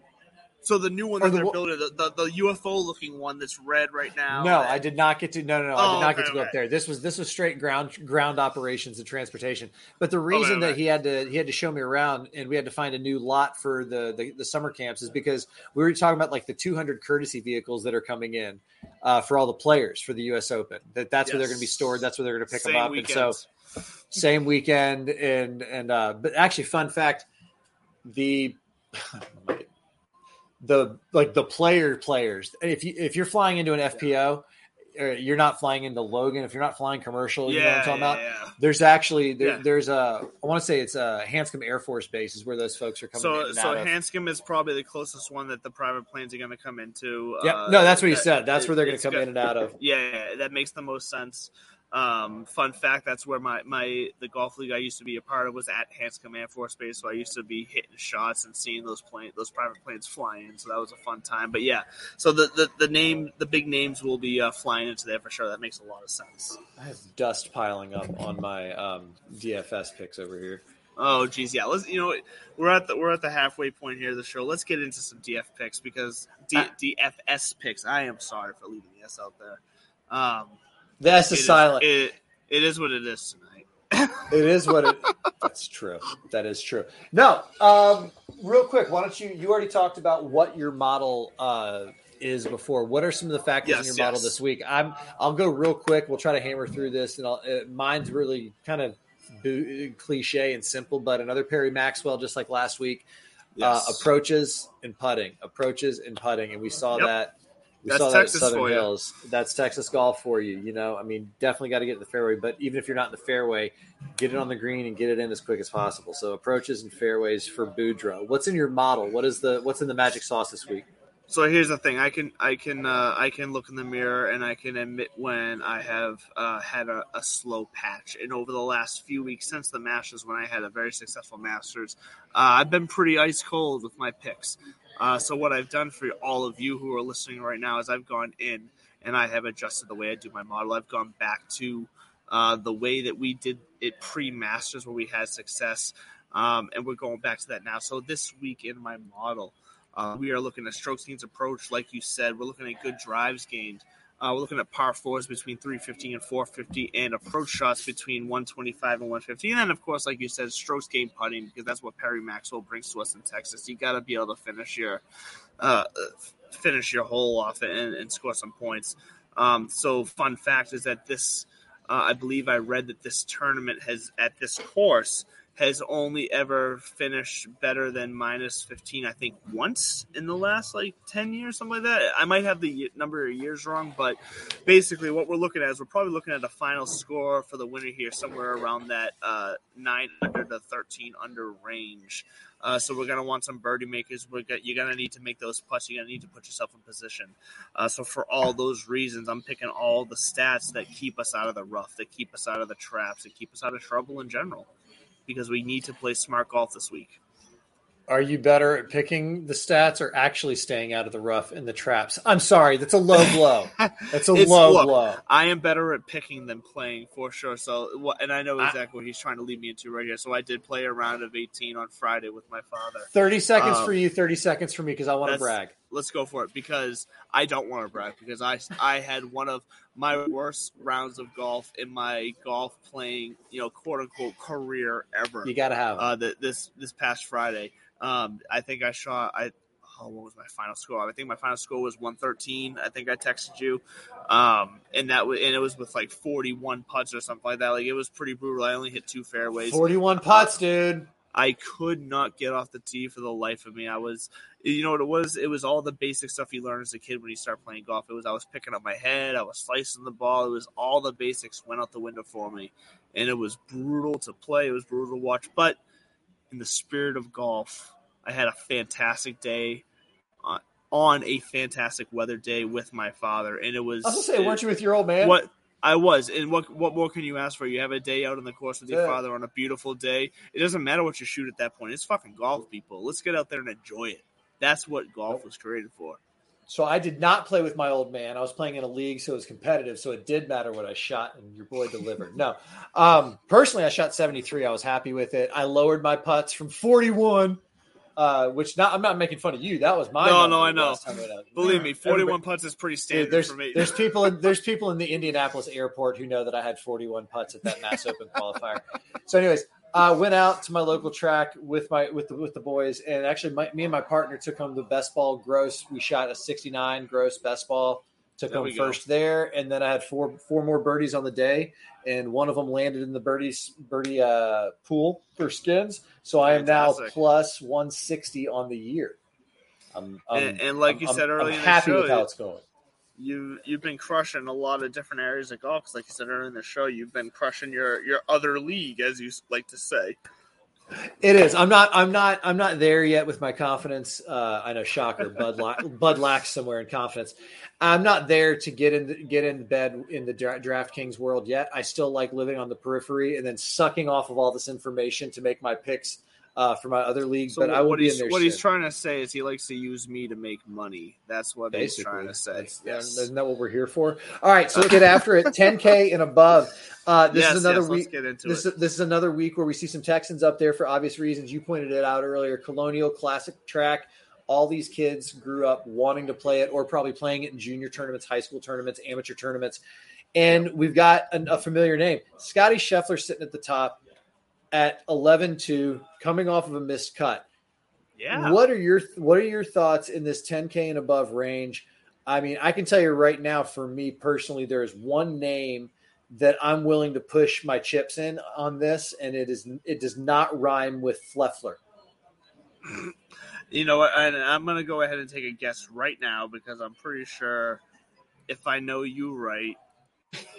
So the new one that the they're building, the, the, the UFO looking one that's red right now. No, I did not get to. No, no, no. I Oh, did not okay, get to go okay. up there. This was this was straight ground ground operations and transportation. But the reason okay. that he had to he had to show me around and we had to find a new lot for the the, the summer camps is because we were talking about like the 200 courtesy vehicles that are coming in uh, for all the players for the U.S. Open. That that's where they're going to be stored. That's where they're going to pick Same them up. weekend. And so same weekend and and uh but actually fun fact the (laughs) the like the player players if you if you're flying into an FBO uh, you're not flying into logan if you're not flying commercial you know what yeah, i'm talking yeah, about yeah. there's actually there, Yeah. there's a i want to say it's a hanscom air force base is where those folks are coming in So so out of. Hanscom is probably the closest one that the private planes are going to come into. Yeah, Uh, no that's what he that- said that's it- where they're going to come good. in and out of Yeah, yeah, that makes the most sense. Um, fun fact: that's where my, my the golf league I used to be a part of was at Hanscom Air Force Base. So I used to be hitting shots and seeing those plane those private planes flying. So that was a fun time. But yeah, so the the, the name the big names will be uh, flying into there for sure. That makes a lot of sense. I have dust piling up on my um, DFS picks over here. Oh geez, yeah. Let's you know we're at the we're at the halfway point here of the show. Let's get into some DF picks because D, DFS picks. I am sorry for leaving the S out there. Um, That's a it is- silent. it, it is what it is tonight. It is what it. (laughs) that's true. That is true. No, um, real quick. Why don't you? You already talked about what your model uh, is before. What are some of the factors in Yes, your model this week? I'm. I'll go real quick. We'll try to hammer through this, and I'll, uh, mine's really kind of boo- cliche and simple, but another Perry Maxwell, just like last week. Yes. Uh, approaches and putting, approaches and putting, and we saw Yep. that. We That's saw that at Texas Southern for you. Hills. That's Texas golf for you. You know, I mean, definitely got to get in the fairway. But even if you're not in the fairway, get it on the green and get it in as quick as possible. So approaches and fairways for Boudreaux. What's in your model? What is the what's in the magic sauce this week? So here's the thing: I can I can uh, I can look in the mirror and I can admit when I have uh, had a, a slow patch. And over the last few weeks since the Masters, when I had a very successful Masters, uh, I've been pretty ice cold with my picks. Uh, so what I've done for all of you who are listening right now is I've gone in and I have adjusted the way I do my model. I've gone back to uh, the way that we did it pre Masters, where we had success, um, and we're going back to that now. So this week in my model. Uh, we are looking at strokes gains approach, like you said. We're looking at good drives gained. Uh, we're looking at par fours between 350 and 450, and approach shots between 125 and 150. And then, of course, like you said, strokes gained putting because that's what Perry Maxwell brings to us in Texas. You got to be able to finish your uh, finish your hole off and, and score some points. Um, so, fun fact is that this, uh, I believe, I read that this tournament has at this course has only ever finished better than minus 15 i think once in the last like 10 years something like that. I might have the number of years wrong but basically what we're looking at is we're probably looking at a final score for the winner here somewhere around that uh, 9 under to 13 under range. Uh, so we're to want some birdie makers. We're you're to need to make those putts. You're to need to put yourself in position. Uh, so for all those reasons i'm picking all the stats that keep us out of the rough that keep us out of the traps that keep us out of trouble in general because we need to play smart golf this week. Are you better at picking the stats or actually staying out of the rough and the traps? I'm sorry, that's a low blow. That's a (laughs) low look, blow. I am better at picking than playing for sure. So, and I know exactly what he's trying to lead me into right here. So, I did play a round of 18 on Friday with my father. 30 seconds Um, for you, 30 seconds for me because I want to brag. Let's go for it because I don't want to brag because I I had one of my worst rounds of golf in my golf playing you know quote unquote career ever. You got to have uh, the, this this past Friday. Um, I think I shot. I oh, what was my final score? I think my final score was one thirteen. I think I texted you, um, and that was and it was with like forty one putts or something like that. Like it was pretty brutal. I only hit two fairways. 41 putts, dude. I could not get off the tee for the life of me. I was, you know what it was? It was all the basic stuff you learn as a kid when you start playing golf. It was I was picking up my head, I was slicing the ball. It was all the basics went out the window for me, and it was brutal to play. It was brutal to watch. But in the spirit of golf, I had a fantastic day. uh, On a fantastic weather day with my father, and it was. I was going to say, weren't you with your old man? What I was, and what what more can you ask for? You have a day out on the course with your Yeah. father on a beautiful day. It doesn't matter what you shoot at that point. It's fucking golf, people. Let's get out there and enjoy it. That's what golf was created for. So I did not play with my old man. I was playing in a league, so it was competitive. So it did matter what I shot, and your boy delivered. No, um, personally, I shot seventy three. I was happy with it. I lowered my putts from forty one, uh, which not I'm not making fun of you. That was my No, no, I know. last time I. Believe me, forty one putts is pretty Dude, standard there's for me. there's people in (laughs) there's people in the Indianapolis airport who know that I had 41 putts at that Mass Open qualifier. So, anyways, I uh, went out to my local track with my with the with the boys, and actually, my, me and my partner took home the best ball gross. We shot a 69 gross best ball. Took There home first there, and then I had four four more birdies on the day, and one of them landed in the birdies birdie uh, pool for skins. So I am now plus 160 on the year. I'm, I'm- And- and like I'm- you said earlier I'm in the happy show, with how it's going. you you've been crushing a lot of different areas of golf. like you said earlier in the show, you've been crushing your your other league, as you like to say. It is. I'm not. I'm not. I'm not there yet with my confidence. Uh, I know, shocker. Bud la- (laughs) Bud lacks somewhere in confidence. I'm not there to get in get in bed in the dra- DraftKings world yet. I still like living on the periphery and then sucking off of all this information to make my picks uh, for my other leagues. So but I what be he's in there. what soon. he's trying to say is he likes to use me to make money. That's what he's trying to say. That's- Yes. Isn't that what we're here for? All right, so get after it. (laughs) 10K and above. Uh, this Yes, is another yes, let's week. get into This, this is another week where we see some Texans up there for obvious reasons. You pointed it out earlier. Colonial Classic track. All these kids grew up wanting to play it, or probably playing it in junior tournaments, high school tournaments, amateur tournaments. And we've got an, a familiar name, Scottie Scheffler, sitting at the top at 11-2, coming off of a missed cut. Yeah. What are your What are your thoughts in this 10k and above range? I mean, I can tell you right now, for me personally, there is one name that I'm willing to push my chips in on this, and it is it does not rhyme with Fleffler. You know? And I'm going to go ahead and take a guess right now because I'm pretty sure if I know you right, (laughs)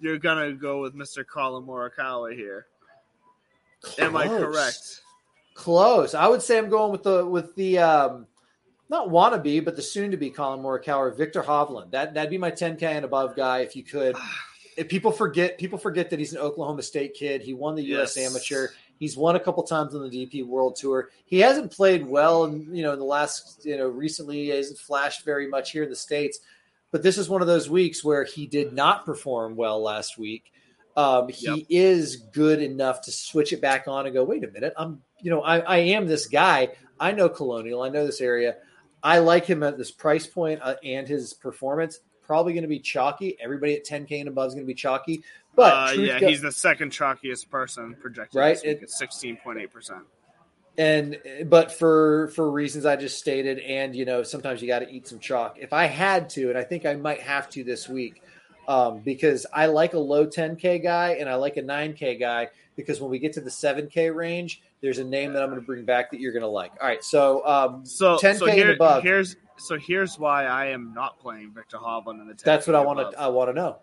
you're going to go with Mr. Collin Morikawa here. Am I correct? Close. I would say I'm going with the with the um, not wannabe, but the soon to be Collin Morikawa, Viktor Hovland. That that'd be my 10k and above guy if you could. (sighs) If people forget, people forget that he's an Oklahoma State kid. He won the U.S. Yes. Amateur. He's won a couple times on the DP World Tour. He hasn't played well, in, you know, in the last, you know, recently he hasn't flashed very much here in the states. But this is one of those weeks where he did not perform well last week. Um, he Yep. is good enough to switch it back on and go, wait a minute, I'm, you know, I, I am this guy. I know Colonial. I know this area. I like him at this price point, uh, and his performance. Probably going to be chalky. Everybody at 10k and above is going to be chalky. But uh, yeah, go- he's the second chalkiest person projected Right, it- at 16.8%. and but for for reasons I just stated, and you know, sometimes you got to eat some chalk. If I had to, and I think I might have to this week, um, because I like a low 10k guy and I like a 9k guy. Because when we get to the 7k range, there's a name that I'm going to bring back that you're going to like. All right, so um, So, 10K so here, above. here's so here's why I am not playing Viktor Hovland in the 10K that's what I want to I want to know.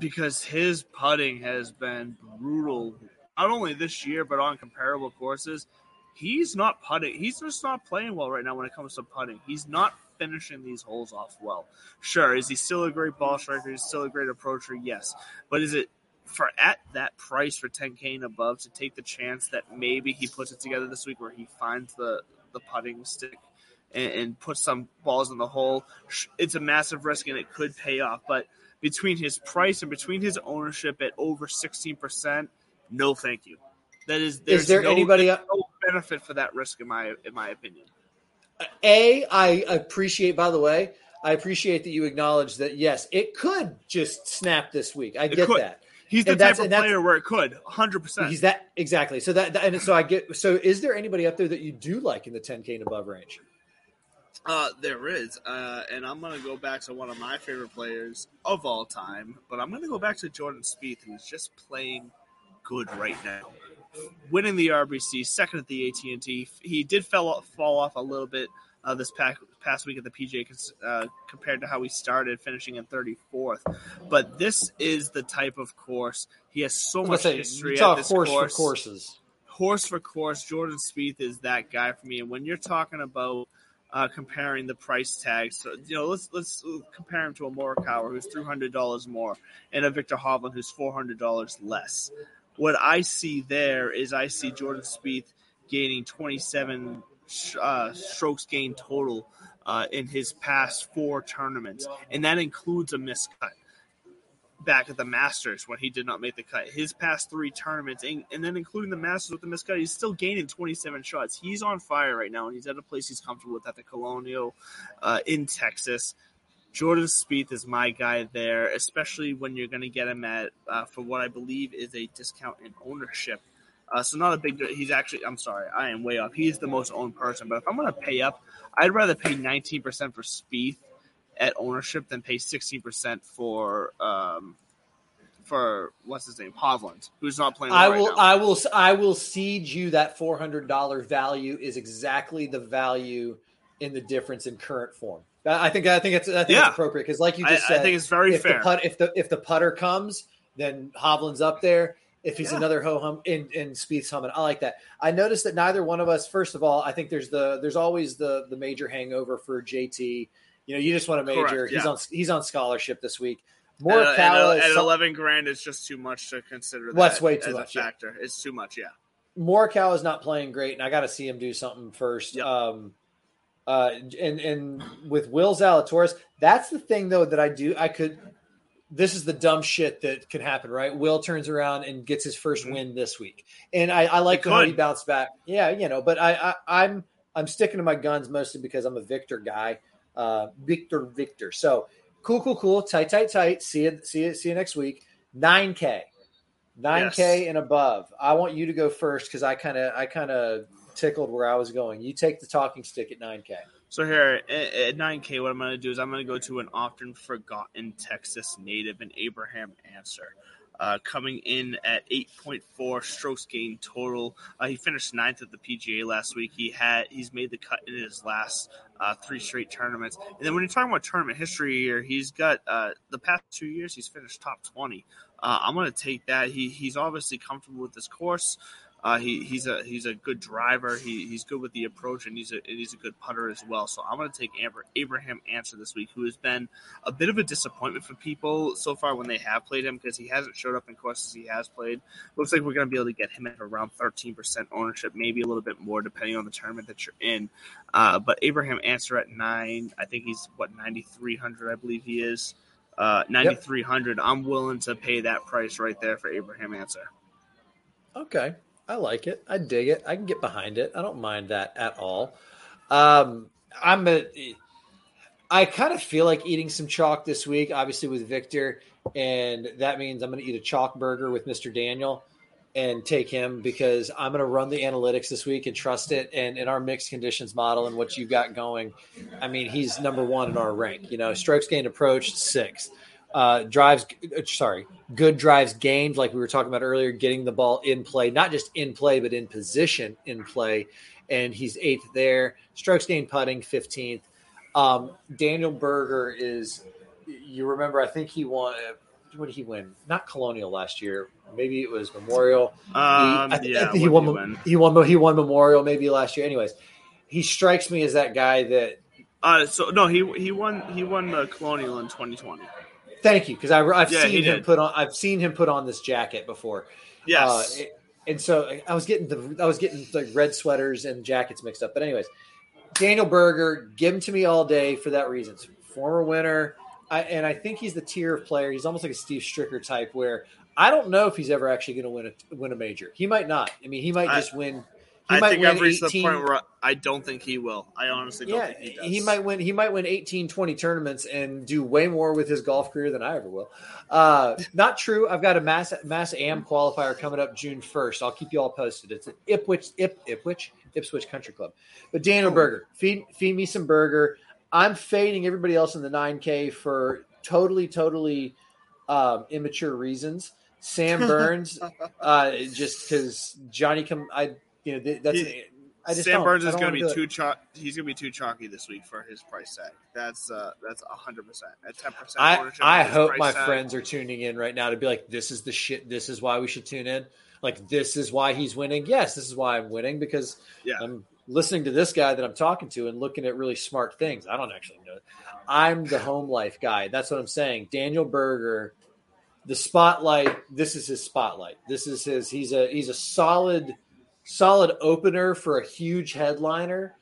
because his putting has been brutal not only this year but on comparable courses he's not putting he's just not playing well right now when it comes to putting he's not finishing these holes off well. Sure is he still a great ball striker? He's still a great approacher? Yes. But is it for at that price for 10k and above to take the chance that maybe he puts it together this week where he finds the the putting stick and, and puts some balls in the hole? It's a massive risk and it could pay off but between his price and between his ownership at over 16%, no thank you. That is there's there no, anybody- there's no benefit for that risk in my in my opinion. A, I appreciate, by the way, I appreciate that you acknowledge that, yes, it could just snap this week. I It get could. that. He's the And type that's- of and that's- player where it could 100%. He's that exactly. So that, that- and so I get. So is there anybody up there that you do like in the 10k and above range? Uh, there is, uh, and I'm going to go back to one of my favorite players of all time, but I'm going to go back to Jordan Spieth, who's just playing good right now, winning the RBC, second at the AT&T. He did fell fall off a little bit uh, this past, past week at the PGA uh, compared to how he started, finishing in 34th. But this is the type of course he has so much say, history you at this horse course for courses. horse for course, Jordan Spieth is that guy for me. And when you're talking about uh, comparing the price tags, so, you know, let's let's compare him to a Morikawa who's three hundred dollars more, and a Viktor Hovland who's four hundred dollars less. What I see there is I see Jordan Spieth gaining twenty seven uh, strokes gained total uh, in his past four tournaments, and that includes a miscut back at the Masters when he did not make the cut. His past three tournaments, and, and then including the Masters with the miscut, he's still gaining 27 shots. He's on fire right now, and he's at a place he's comfortable with at the Colonial uh, in Texas. Jordan Spieth is my guy there, especially when you're going to get him at uh, for what I believe is a discount in ownership. Uh, so not a big. He's actually. I'm sorry, I am way off. He's the most owned person, but if I'm going to pay up, I'd rather pay 19% for Spieth at ownership than pay 16% for um, for what's his name Hovland, who's not playing. Well I right will, now. I will, I will cede you that four hundred dollar value is exactly the value in the difference in current form. I think, I think it's, I think Yeah. it's appropriate because, like you I- just I said, think it's very if fair. The put, if the if the putter comes, then Hovland's up there. if he's Yeah. another ho hum in in Spieth's humming. I like that. I noticed that neither one of us. First of all, I think there's the there's always the the major hangover for JT. You know, you just want a major. Correct, he's on he's on scholarship this week. And, and, Morikawa uh, is and some- 11 grand is just too much to consider that that's way too much, a yeah. factor. It's too much, yeah. Morikawa is not playing great, and I got to see him do something first. Yep. Um, uh, and and with Will Zalatoris, that's the thing though that I do. I could. This is the dumb shit that can happen, right? Will turns around and gets his 1st Mhm. win this week, and I, I like how he bounced back. Yeah, you know, but I, I I'm I'm sticking to my guns mostly because I'm a Viktor guy, uh, Viktor Viktor. So cool, cool, cool, tight, tight, tight. See you, see you, see you next week. Nine K. 9k and above. I want you to go first because I kind of I kind of tickled where I was going. You take the talking stick at 9k. So here at, at 9K, what I'm going to do is I'm going to go to an often forgotten Texas native, and Abraham Ancer. Uh, coming in at 8.4 strokes gained total. Uh, he finished ninth at the PGA last week. He had he's made the cut in his last uh, three straight tournaments. And then when you're talking about tournament history here, he's got uh, the past two years he's finished top 20. Uh, I'm going to take that. He he's obviously comfortable with this course. Uh, he, he's a he's a good driver. He, he's good with the approach, and he's a and he's a good putter as well. So I'm going to take Amber, Abraham Ancer this week, who has been a bit of a disappointment for people so far when they have played him because he hasn't showed up in courses he has played. Looks like we're going to be able to get him at around 13% ownership, maybe a little bit more depending on the tournament that you're in. Uh, but Abraham Ancer at nine, I think he's what 9,300, I believe he is. Uh, 9,300. I'm willing to pay that price right there for Abraham Ancer. Okay, I like it. I dig it. I can get behind it. I don't mind that at all. Um, I'm a. I kind of feel like eating some chalk this week, obviously with Viktor, and that means I'm going to eat a chalk burger with Mr. Daniel and take him because I'm going to run the analytics this week and trust it. And in our mixed conditions model and what you've got going, I mean, he's number one in our rank. You know, strokes gained approach sixth, uh, drives. uh, Sorry, good drives gained, like we were talking about earlier, getting the ball in play, not just in play, but in position in play. And he's eighth there. Strokes gained putting, 15th. Um, Daniel Berger is, you remember, I think he won. uh, What did he win? Not Colonial last year. Maybe it was Memorial. Um, He- I I yeah, he won. he win? He won. He won Memorial maybe last year. Anyways, he strikes me as that guy that. Uh, so no, he he won he won the Colonial in 2020. Thank you, because I've Yeah, seen him put on. I've seen him put on this jacket before. Yes. Uh, and so I was getting the I was getting like red sweaters and jackets mixed up. But anyways, Daniel Berger, give him to me all day for that reason. Former winner, I, and I think he's the tier of player. He's almost like a Steve Stricker type, where I don't know if he's ever actually going to win a win a major. He might not. I mean, he might I- just win. He I think I've reached 18 the point where I don't think he will. I honestly don't yeah, think he does. he might win. He might win 18, 20 tournaments and do way more with his golf career than I ever will. Uh, not true. I've got a mass mass am qualifier coming up June first. I'll keep you all posted. It's at Ipswich, Ip, Ipswich, Ipswich Country Club. But Daniel Berger, feed feed me some burger. I'm fading everybody else in the 9K for totally, totally um, immature reasons. Sam (laughs) Burns, uh, just because Johnny come, I you know that's. He- I just Sam Burns is going wanna be too chalk. He's going to be too chalky this week for his price tag. That's uh, that's hundred percent at ten percent. I, I hope my friends are tuning in right now to be like, this is the shit. This is why we should tune in. Like, this is why he's winning. Yes, this is why I'm winning because Yeah. I'm listening to this guy that I'm talking to and looking at really smart things. I don't actually know. I'm the home life guy. That's what I'm saying. Daniel Berger, the spotlight. This is his spotlight. This is his. He's a he's a solid solid opener for a huge headliner,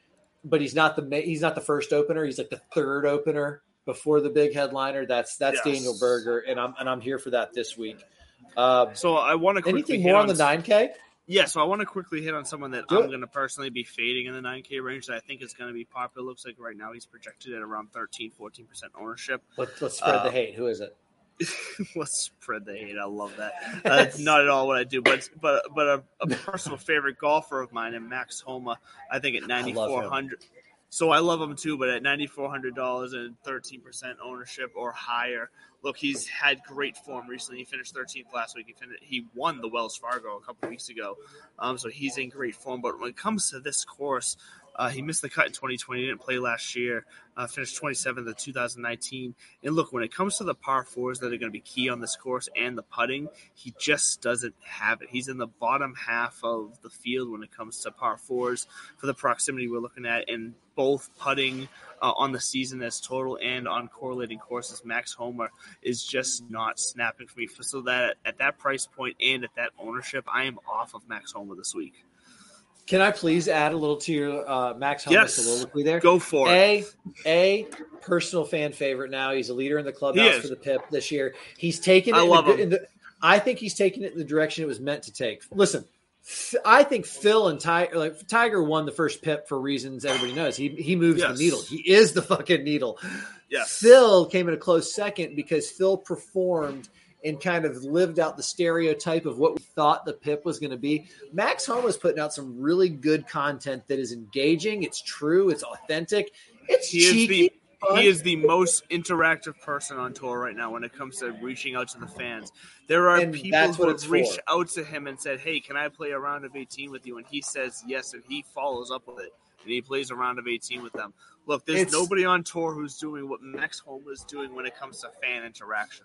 but he's not the he's not the first opener. He's like the third opener before the big headliner. That's that's Yes. Daniel Berger, and I'm and I'm here for that this week. Uh, So I want to quickly anything more on the nine K? Yeah, so I want to quickly hit on someone that Do I'm going to personally be fading in the 9K range that I think is going to be popular. Looks like right now he's projected at around 13, 14% ownership. Let's let's spread Uh, the hate. Who is it? (laughs) Let's spread the hate. I love that. That's not at all what I do, but but but a, a personal favorite golfer of mine, and Max Homa, I think at ninety four hundred. So I love him too, but at ninety four hundred dollars and thirteen percent ownership or higher. Look, he's had great form recently. He finished thirteenth last week. He finished, he won the Wells Fargo a couple weeks ago, um, so he's in great form. But when it comes to this course, Uh, he missed the cut in 2020, didn't play last year, uh, finished 27th in 2019. And look, when it comes to the par fours that are going to be key on this course and the putting, he just doesn't have it. He's in the bottom half of the field when it comes to par fours for the proximity we're looking at, and both putting uh, on the season as total and on correlating courses. Max Homa is just not snapping for me. So that at that price point and at that ownership, I am off of Max Homa this week. Can I please add a little to your uh, Max Homa Yes. soliloquy there? Go for it. A a personal fan favorite now. He's a leader in the clubhouse for the PIP this year. He's taken it. I in love the, him. the- I think he's taken it in the direction it was meant to take. Listen, I think Phil and Tiger, like Tiger, won the first PIP for reasons everybody knows. He he moves Yes. the needle. He is the fucking needle. Yes. Phil came in a close second because Phil performed and kind of lived out the stereotype of what we thought the PIP was going to be. Max Homa is putting out some really good content that is engaging. It's true. It's authentic. It's He is cheeky. the he is the most interactive person on tour right now when it comes to reaching out to the fans. There are And people that's who have reached for. out to him and said, "Hey, can I play a round of 18 with you?" And he says yes, and he follows up with it, and he plays a round of 18 with them. Look, there's It's- nobody on tour who's doing what Max Homa is doing when it comes to fan interaction,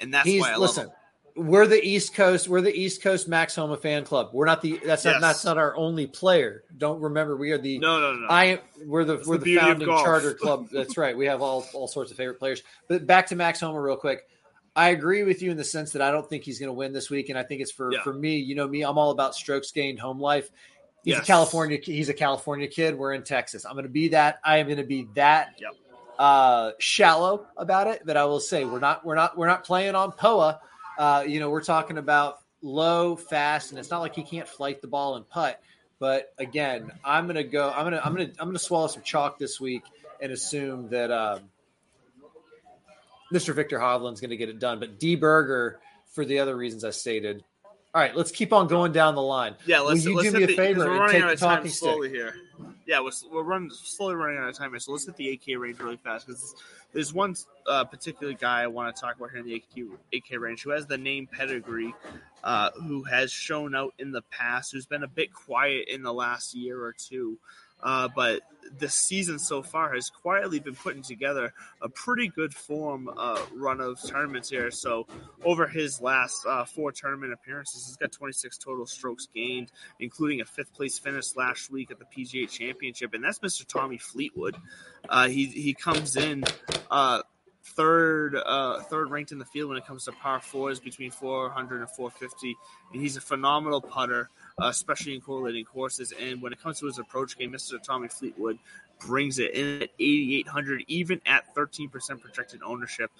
and that's He's why I love listen. We're the East Coast. We're the East Coast Max Homa fan club. We're not the. That's not. That's not our only player. Don't remember. We are the. No, no, no. I we're the we're the the, founding charter (laughs) club. That's right. We have all all sorts of favorite players. But back to Max Homa real quick. I agree with you in the sense that I don't think he's going to win this week, and I think it's for Yeah. for me. You know me, I'm all about strokes gained, home life. He's Yes. a California. He's a California kid. We're in Texas. I'm going to be that. I am going to be that Yep. Uh, shallow about it. That I will say we're not we're not we're not playing on Poa. Uh, you know, we're talking about low, fast, and it's not like he can't flight the ball and putt. But again, I'm gonna go. I'm gonna I'm gonna I'm gonna swallow some chalk this week and assume that um, Mr. Viktor Hovland's going to get it done. But D Berger, for the other reasons I stated. All right, let's keep on going down the line. Yeah, let's, Will you let's do me a favor and take the of time stick? slowly here. Yeah, we're, we're running slowly running out of time here. So let's hit the 8K range really fast because there's one uh, particular guy I want to talk about here in the 8K, 8K range who has the name pedigree, uh, who has shown out in the past, who's been a bit quiet in the last year or two. Uh, but the season so far has quietly been putting together a pretty good form uh, run of tournaments here. So over his last uh, four tournament appearances, he's got 26 total strokes gained, including a fifth place finish last week at the PGA Championship, and that's Mr. Tommy Fleetwood. Uh, he he comes in. Uh, Third, uh, third ranked in the field when it comes to par fours between 400 and 450, and he's a phenomenal putter, Uh, especially in correlating courses. And when it comes to his approach game, Mr. Tommy Fleetwood brings it in at 8,800, even at 13% projected ownership.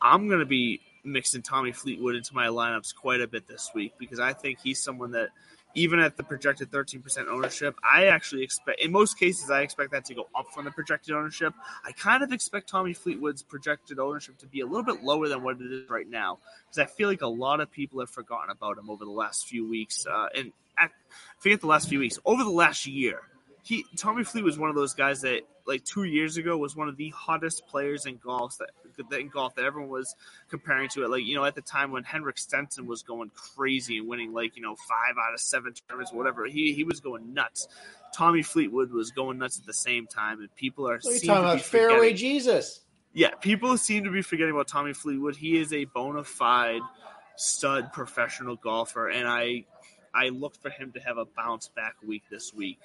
I'm going to be mixing Tommy Fleetwood into my lineups quite a bit this week because I think he's someone that, even at the projected 13% ownership, I actually expect, in most cases, I expect that to go up from the projected ownership. I kind of expect Tommy Fleetwood's projected ownership to be a little bit lower than what it is right now because I feel like a lot of people have forgotten about him over the last few weeks. Uh, and I forget the last few weeks, over the last year he Tommy Fleet was one of those guys that like two years ago was one of the hottest players in golf that, that in golf that everyone was comparing to it. Like you know at the time when Henrik Stenson was going crazy and winning like you know five out of seven tournaments, whatever. He he was going nuts. Tommy Fleetwood was going nuts at the same time, and people are What are you talking about? Fairway Jesus. yeah, people seem to be forgetting about Tommy Fleetwood. He is a bona fide stud professional golfer, and I I look for him to have a bounce back week this week.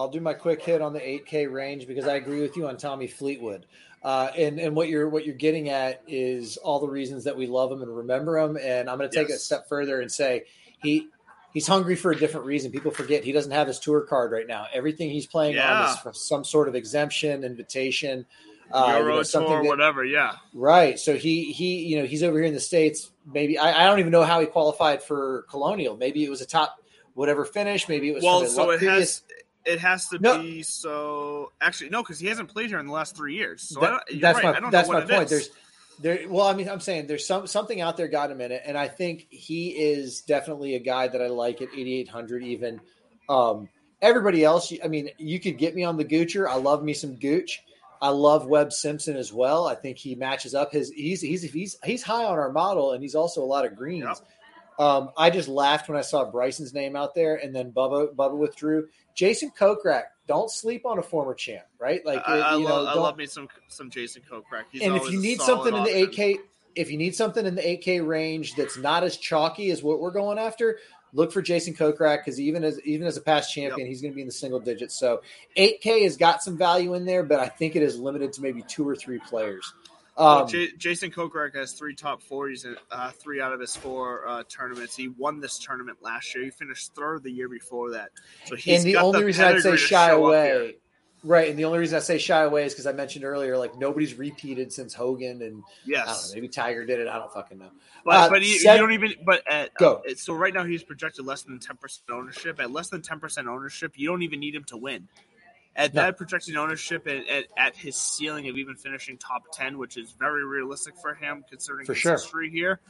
I'll do my quick hit on the 8K range because I agree with you on Tommy Fleetwood. Uh, and and what you're what you're getting at is all the reasons that we love him and remember him. And I'm going to take it a step further and say he he's hungry for a different reason. People forget he doesn't have his tour card right now. Everything he's playing on is for some sort of exemption, invitation, uh, you know, something tour, that- whatever. Yeah, Right. So he he you know he's over here in the states. Maybe I, I don't even know how he qualified for Colonial. Maybe it was a top whatever finish. Maybe it was well, from so it has it has to No. be so. Actually, no, because he hasn't played here in the last three years. So That- that's right. my that's my point. is. There's there. Well, I mean, I'm saying there's some something out there got him in it, and I think he is definitely a guy that I like at 8,800 even. Um, everybody else, I mean, you could get me on the Goocher. I love me some Gooch. I love Webb Simpson as well. I think he matches up his. He's he's he's he's high on our model, and he's also a lot of greens. Yep. Um, I just laughed when I saw Bryson's name out there, and then Bubba Bubba withdrew. Jason Kokrak, don't sleep on a former champ, right? Like I, I you know, love, I love me some some Jason Kokrak. He's and if you need something in the option. 8K, if you need something in the 8K range that's not as chalky as what we're going after, look for Jason Kokrak because even as even as a past champion, he's going to be in the single digits. So 8K has got some value in there, but I think it is limited to maybe two or three players. Well, Um, J- Jason Kokrak has three top forties in uh, three out of his four uh, tournaments. He won this tournament last year. He finished third the year before that. So he's and the only the reason I'd say shy show up here. away, right? And the only reason I say shy away is because I mentioned earlier, like nobody's repeated since Hogan and I don't Yes, know, maybe Tiger did it. I don't fucking know. but Uh, but you, seven- you don't even. But at, Go. uh, so right now he's projected less than ten percent ownership. At less than ten percent ownership, you don't even need him to win. At No. that projected ownership, and at, at his ceiling of even finishing top ten, which is very realistic for him considering For his sure. history here,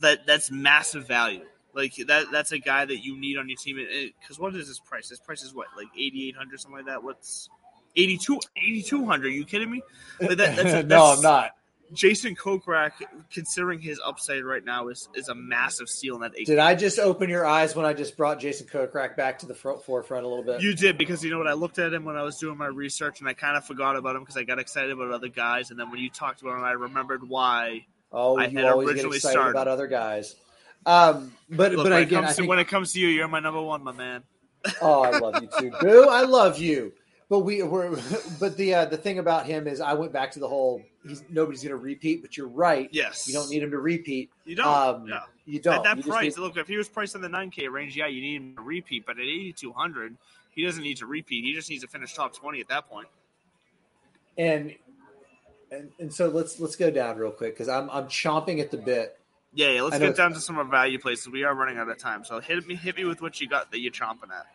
that that's massive value. Like that, that's a guy that you need on your team. Because what is his price? His price is what, like eighty eight hundred, something like that. What's 82 8200 you kidding me Like, that- that's- (laughs) no, that's- I'm not. Jason kokrak considering his upside right now is is a massive steal in that eight Did I just open your eyes when I just brought Jason Kokrak back to the front, forefront a little bit? You did because you know what? I looked at him when I was doing my research, and I kind of forgot about him because I got excited about other guys. And then when you talked about him, I remembered why. oh, I you had always get originally excited started. about other guys. Um, but Look, but when, again, it I comes to, when it comes to you, you're my number one, my man. oh, I love you too, (laughs) Boo. I love you. But we were, (laughs) but the uh, the thing about him is, I went back to the whole. He's nobody's going to repeat, but you're right. Yes, You don't need him to repeat. You don't. Um, yeah. You don't. At that You price, need- look, if he was priced in the 9K range, yeah, you need him to repeat. But at 8,200, he doesn't need to repeat. He just needs to finish top 20 at that point. and and and so let's let's go down real quick because I'm I'm chomping at the bit. Yeah, yeah. Let's get down to some of our value places. We are running out of time, so hit me, hit me with what you got that you're chomping at.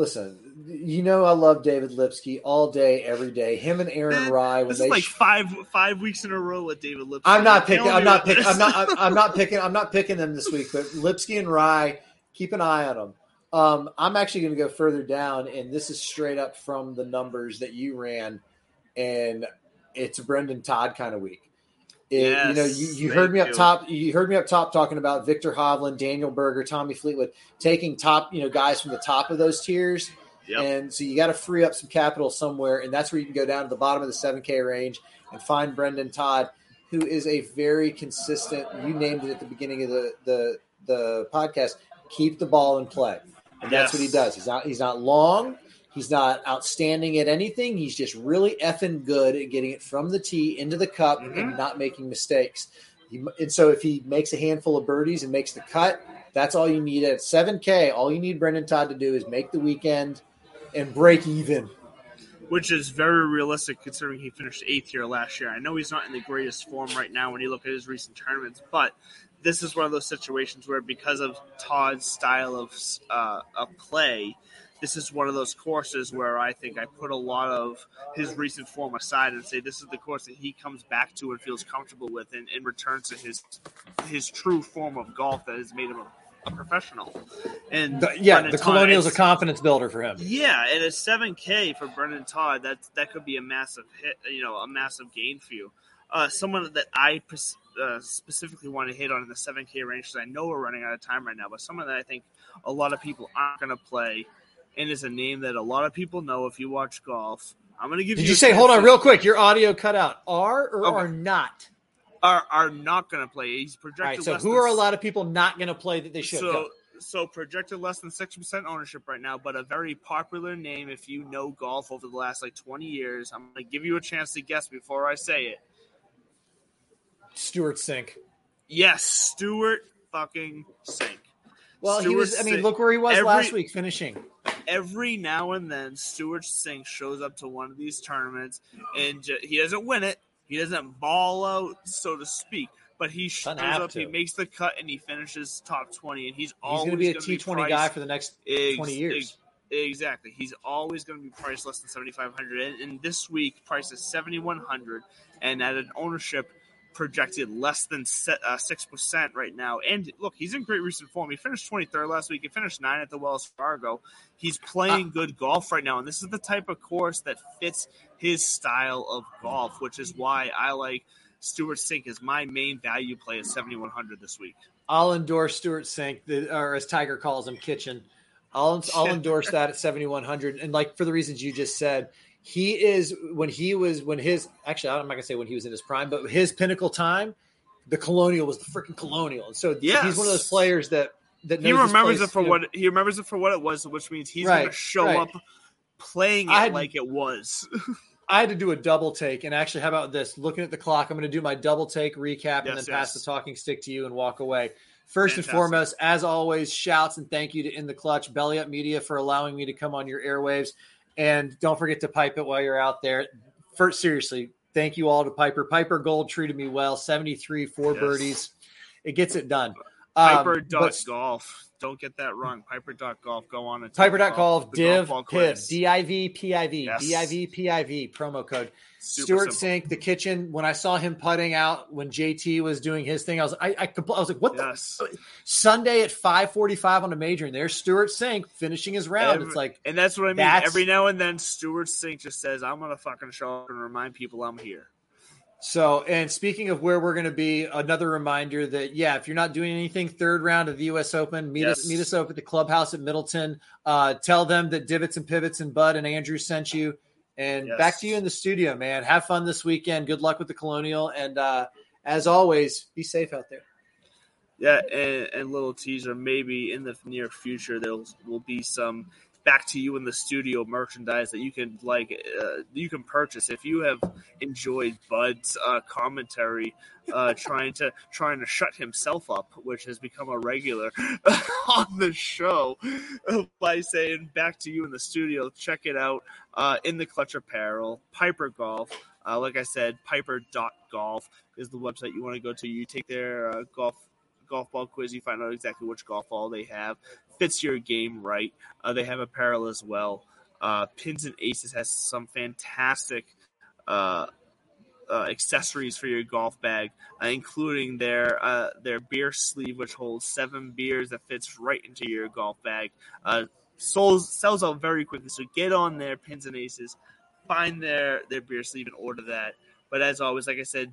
Listen, you know I love David Lipsky all day, every day. Him and Aaron Man, Rai when This they. is like sh- five five weeks in a row with David Lipsky. I'm not picking. I'm not picking. I'm not. (laughs) I'm, I'm not picking. I'm not picking them this week. But Lipsky and Rai, keep an eye on them. Um, I'm actually going to go further down, and this is straight up from the numbers that you ran, and it's Brendon Todd kind of week. It- you know, you, you heard me up top. You heard me up top talking about Viktor Hovland, Daniel Berger, Tommy Fleetwood, taking top, you know, guys from the top of those tiers. Yep. And so you got to free up some capital somewhere, and that's where you can go down to the bottom of the 7K range and find Brendon Todd, who is a very consistent. You named it at the beginning of the the, the podcast. Keep the ball in play, and that's what he does. He's not he's not long. He's not outstanding at anything. He's just really effing good at getting it from the tee into the cup Mm-hmm. and not making mistakes. He, and so if he makes a handful of birdies and makes the cut, that's all you need at 7K. All you need Brendon Todd to do is make the weekend and break even. which is very realistic considering he finished eighth here last year. I know he's not in the greatest form right now when you look at his recent tournaments, but this is one of those situations where because of Todd's style of uh, of play, this is one of those courses where I think I put a lot of his recent form aside and say this is the course that he comes back to and feels comfortable with and, and returns to his his true form of golf that has made him a, a professional. And Brendan the Todd- a confidence builder for him. yeah, and a seven K for Brendon Todd, that that could be a massive hit, you know, a massive gain for you. Uh, someone that I uh, specifically want to hit on in the seven K range because I know we're running out of time right now, but someone that I think a lot of people aren't going to play, and is a name that a lot of people know if you watch golf. I'm going to give Did you. you say, hold on, real quick, your audio cut out. Are or Okay. are not? Are are not going to play. He's projected. All right, so who are a lot of people not going to play that they should? So, Go. so projected less than six percent ownership right now, but a very popular name if you know golf over the last like twenty years. I'm gonna give you a chance to guess before I say it. Stewart Cink. Yes, Stewart fucking Cink. Well, he was. I mean, Cink. look where he was Every- last week, finishing. Every now and then, Stewart Cink shows up to one of these tournaments, and ju- he doesn't win it. He doesn't ball out, so to speak. But he shows up, he makes the cut, and he finishes top twenty. And he's He's always going to be a T twenty guy for the next Ex- twenty years. ex- exactly. He's always going to be priced less than seventy five hundred, and, and this week price is seventy one hundred, and at an ownership projected less than uh, six percent right now. And look, he's in great recent form. He finished twenty third last week. He finished nine at the Wells Fargo. He's playing Uh, good golf right now, and this is the type of course that fits his style of golf, which is why I like. Stewart Cink as my main value play at 7100 this week. I'll endorse Stewart Cink, the, or as Tiger calls him, Kitchen. I'll I'll (laughs) endorse that at 7100, and like for the reasons you just said, he is when he was when his actually I'm not gonna say when he was in his prime, but his pinnacle time, the Colonial was the freaking Colonial, and so Yes. he's one of those players that that He remembers it for you know. what he remembers it for what it was, which means he's Right, to show right. up playing it had- like it was. (laughs) I had to do a double take, and actually, how about this? Looking at the clock, I'm going to do my double take recap, and Yes, then pass the talking stick to you and walk away. First Fantastic. and foremost, as always, shouts and thank you to In the Clutch, Belly Up Media for allowing me to come on your airwaves, and don't forget to pipe it while you're out there. First, seriously, thank you all to Piper. Piper Golf treated me well. 73, four Yes. birdies. It gets it done. Um, Piper dot golf. Don't get that wrong. Piper dot golf. Go on and take Piper.golf, the div, piv. D I V P I V. D I V P I V, promo code. Super Stewart simple. Cink, the kitchen. When I saw him putting out when JT was doing his thing, I was I I, compl- I was like, what Yes. the Sunday at five forty five on a major, and there's Stewart Cink finishing his round. Every- it's like and that's what I mean. Every now and then, Stewart Cink just says, "I'm gonna fucking show up and remind people I'm here." So. And speaking of where we're going to be, another reminder that yeah, if you're not doing anything, third round of the U.S. Open, meet us meet us up at the clubhouse at Middleton. Uh, tell them that Divots and Pivots and Bud and Andrew sent you. And Yes. back to you in the studio, man. Have fun this weekend. Good luck with the Colonial, and uh, as always, be safe out there. Yeah, and, and little teaser, maybe in the near future there will be some back to you in the studio merchandise that you can like uh, you can purchase if you have enjoyed Bud's uh, commentary, uh, (laughs) trying to trying to shut himself up, which has become a regular (laughs) on the show (laughs) by saying back to you in the studio. Check it out uh, in the Clutch Apparel, Piper Golf. Uh, like I said, piper.golf is the website you want to go to. You take their uh, golf golf ball quiz. You find out exactly which golf ball they have. Fits your game right. Uh, they have apparel as well. Uh, Pins and Aces has some fantastic uh, uh, accessories for your golf bag, uh, including their uh, their beer sleeve, which holds seven beers that fits right into your golf bag. Sells sells out very quickly, so get on there, Pins and Aces. Find their their beer sleeve and order that. But as always, like I said,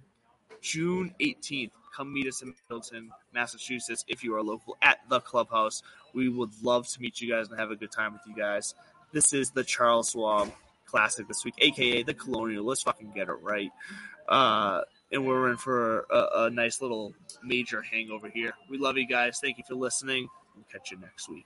June 18th. Come meet us in Middleton, Massachusetts, if you are local at the clubhouse. We would love to meet you guys and have a good time with you guys. This is the Charles Schwab Classic this week, aka the Colonial. Let's fucking get it right. Uh, and we're in for a, a nice little major hangover here. We love you guys. Thank you for listening. We'll catch you next week.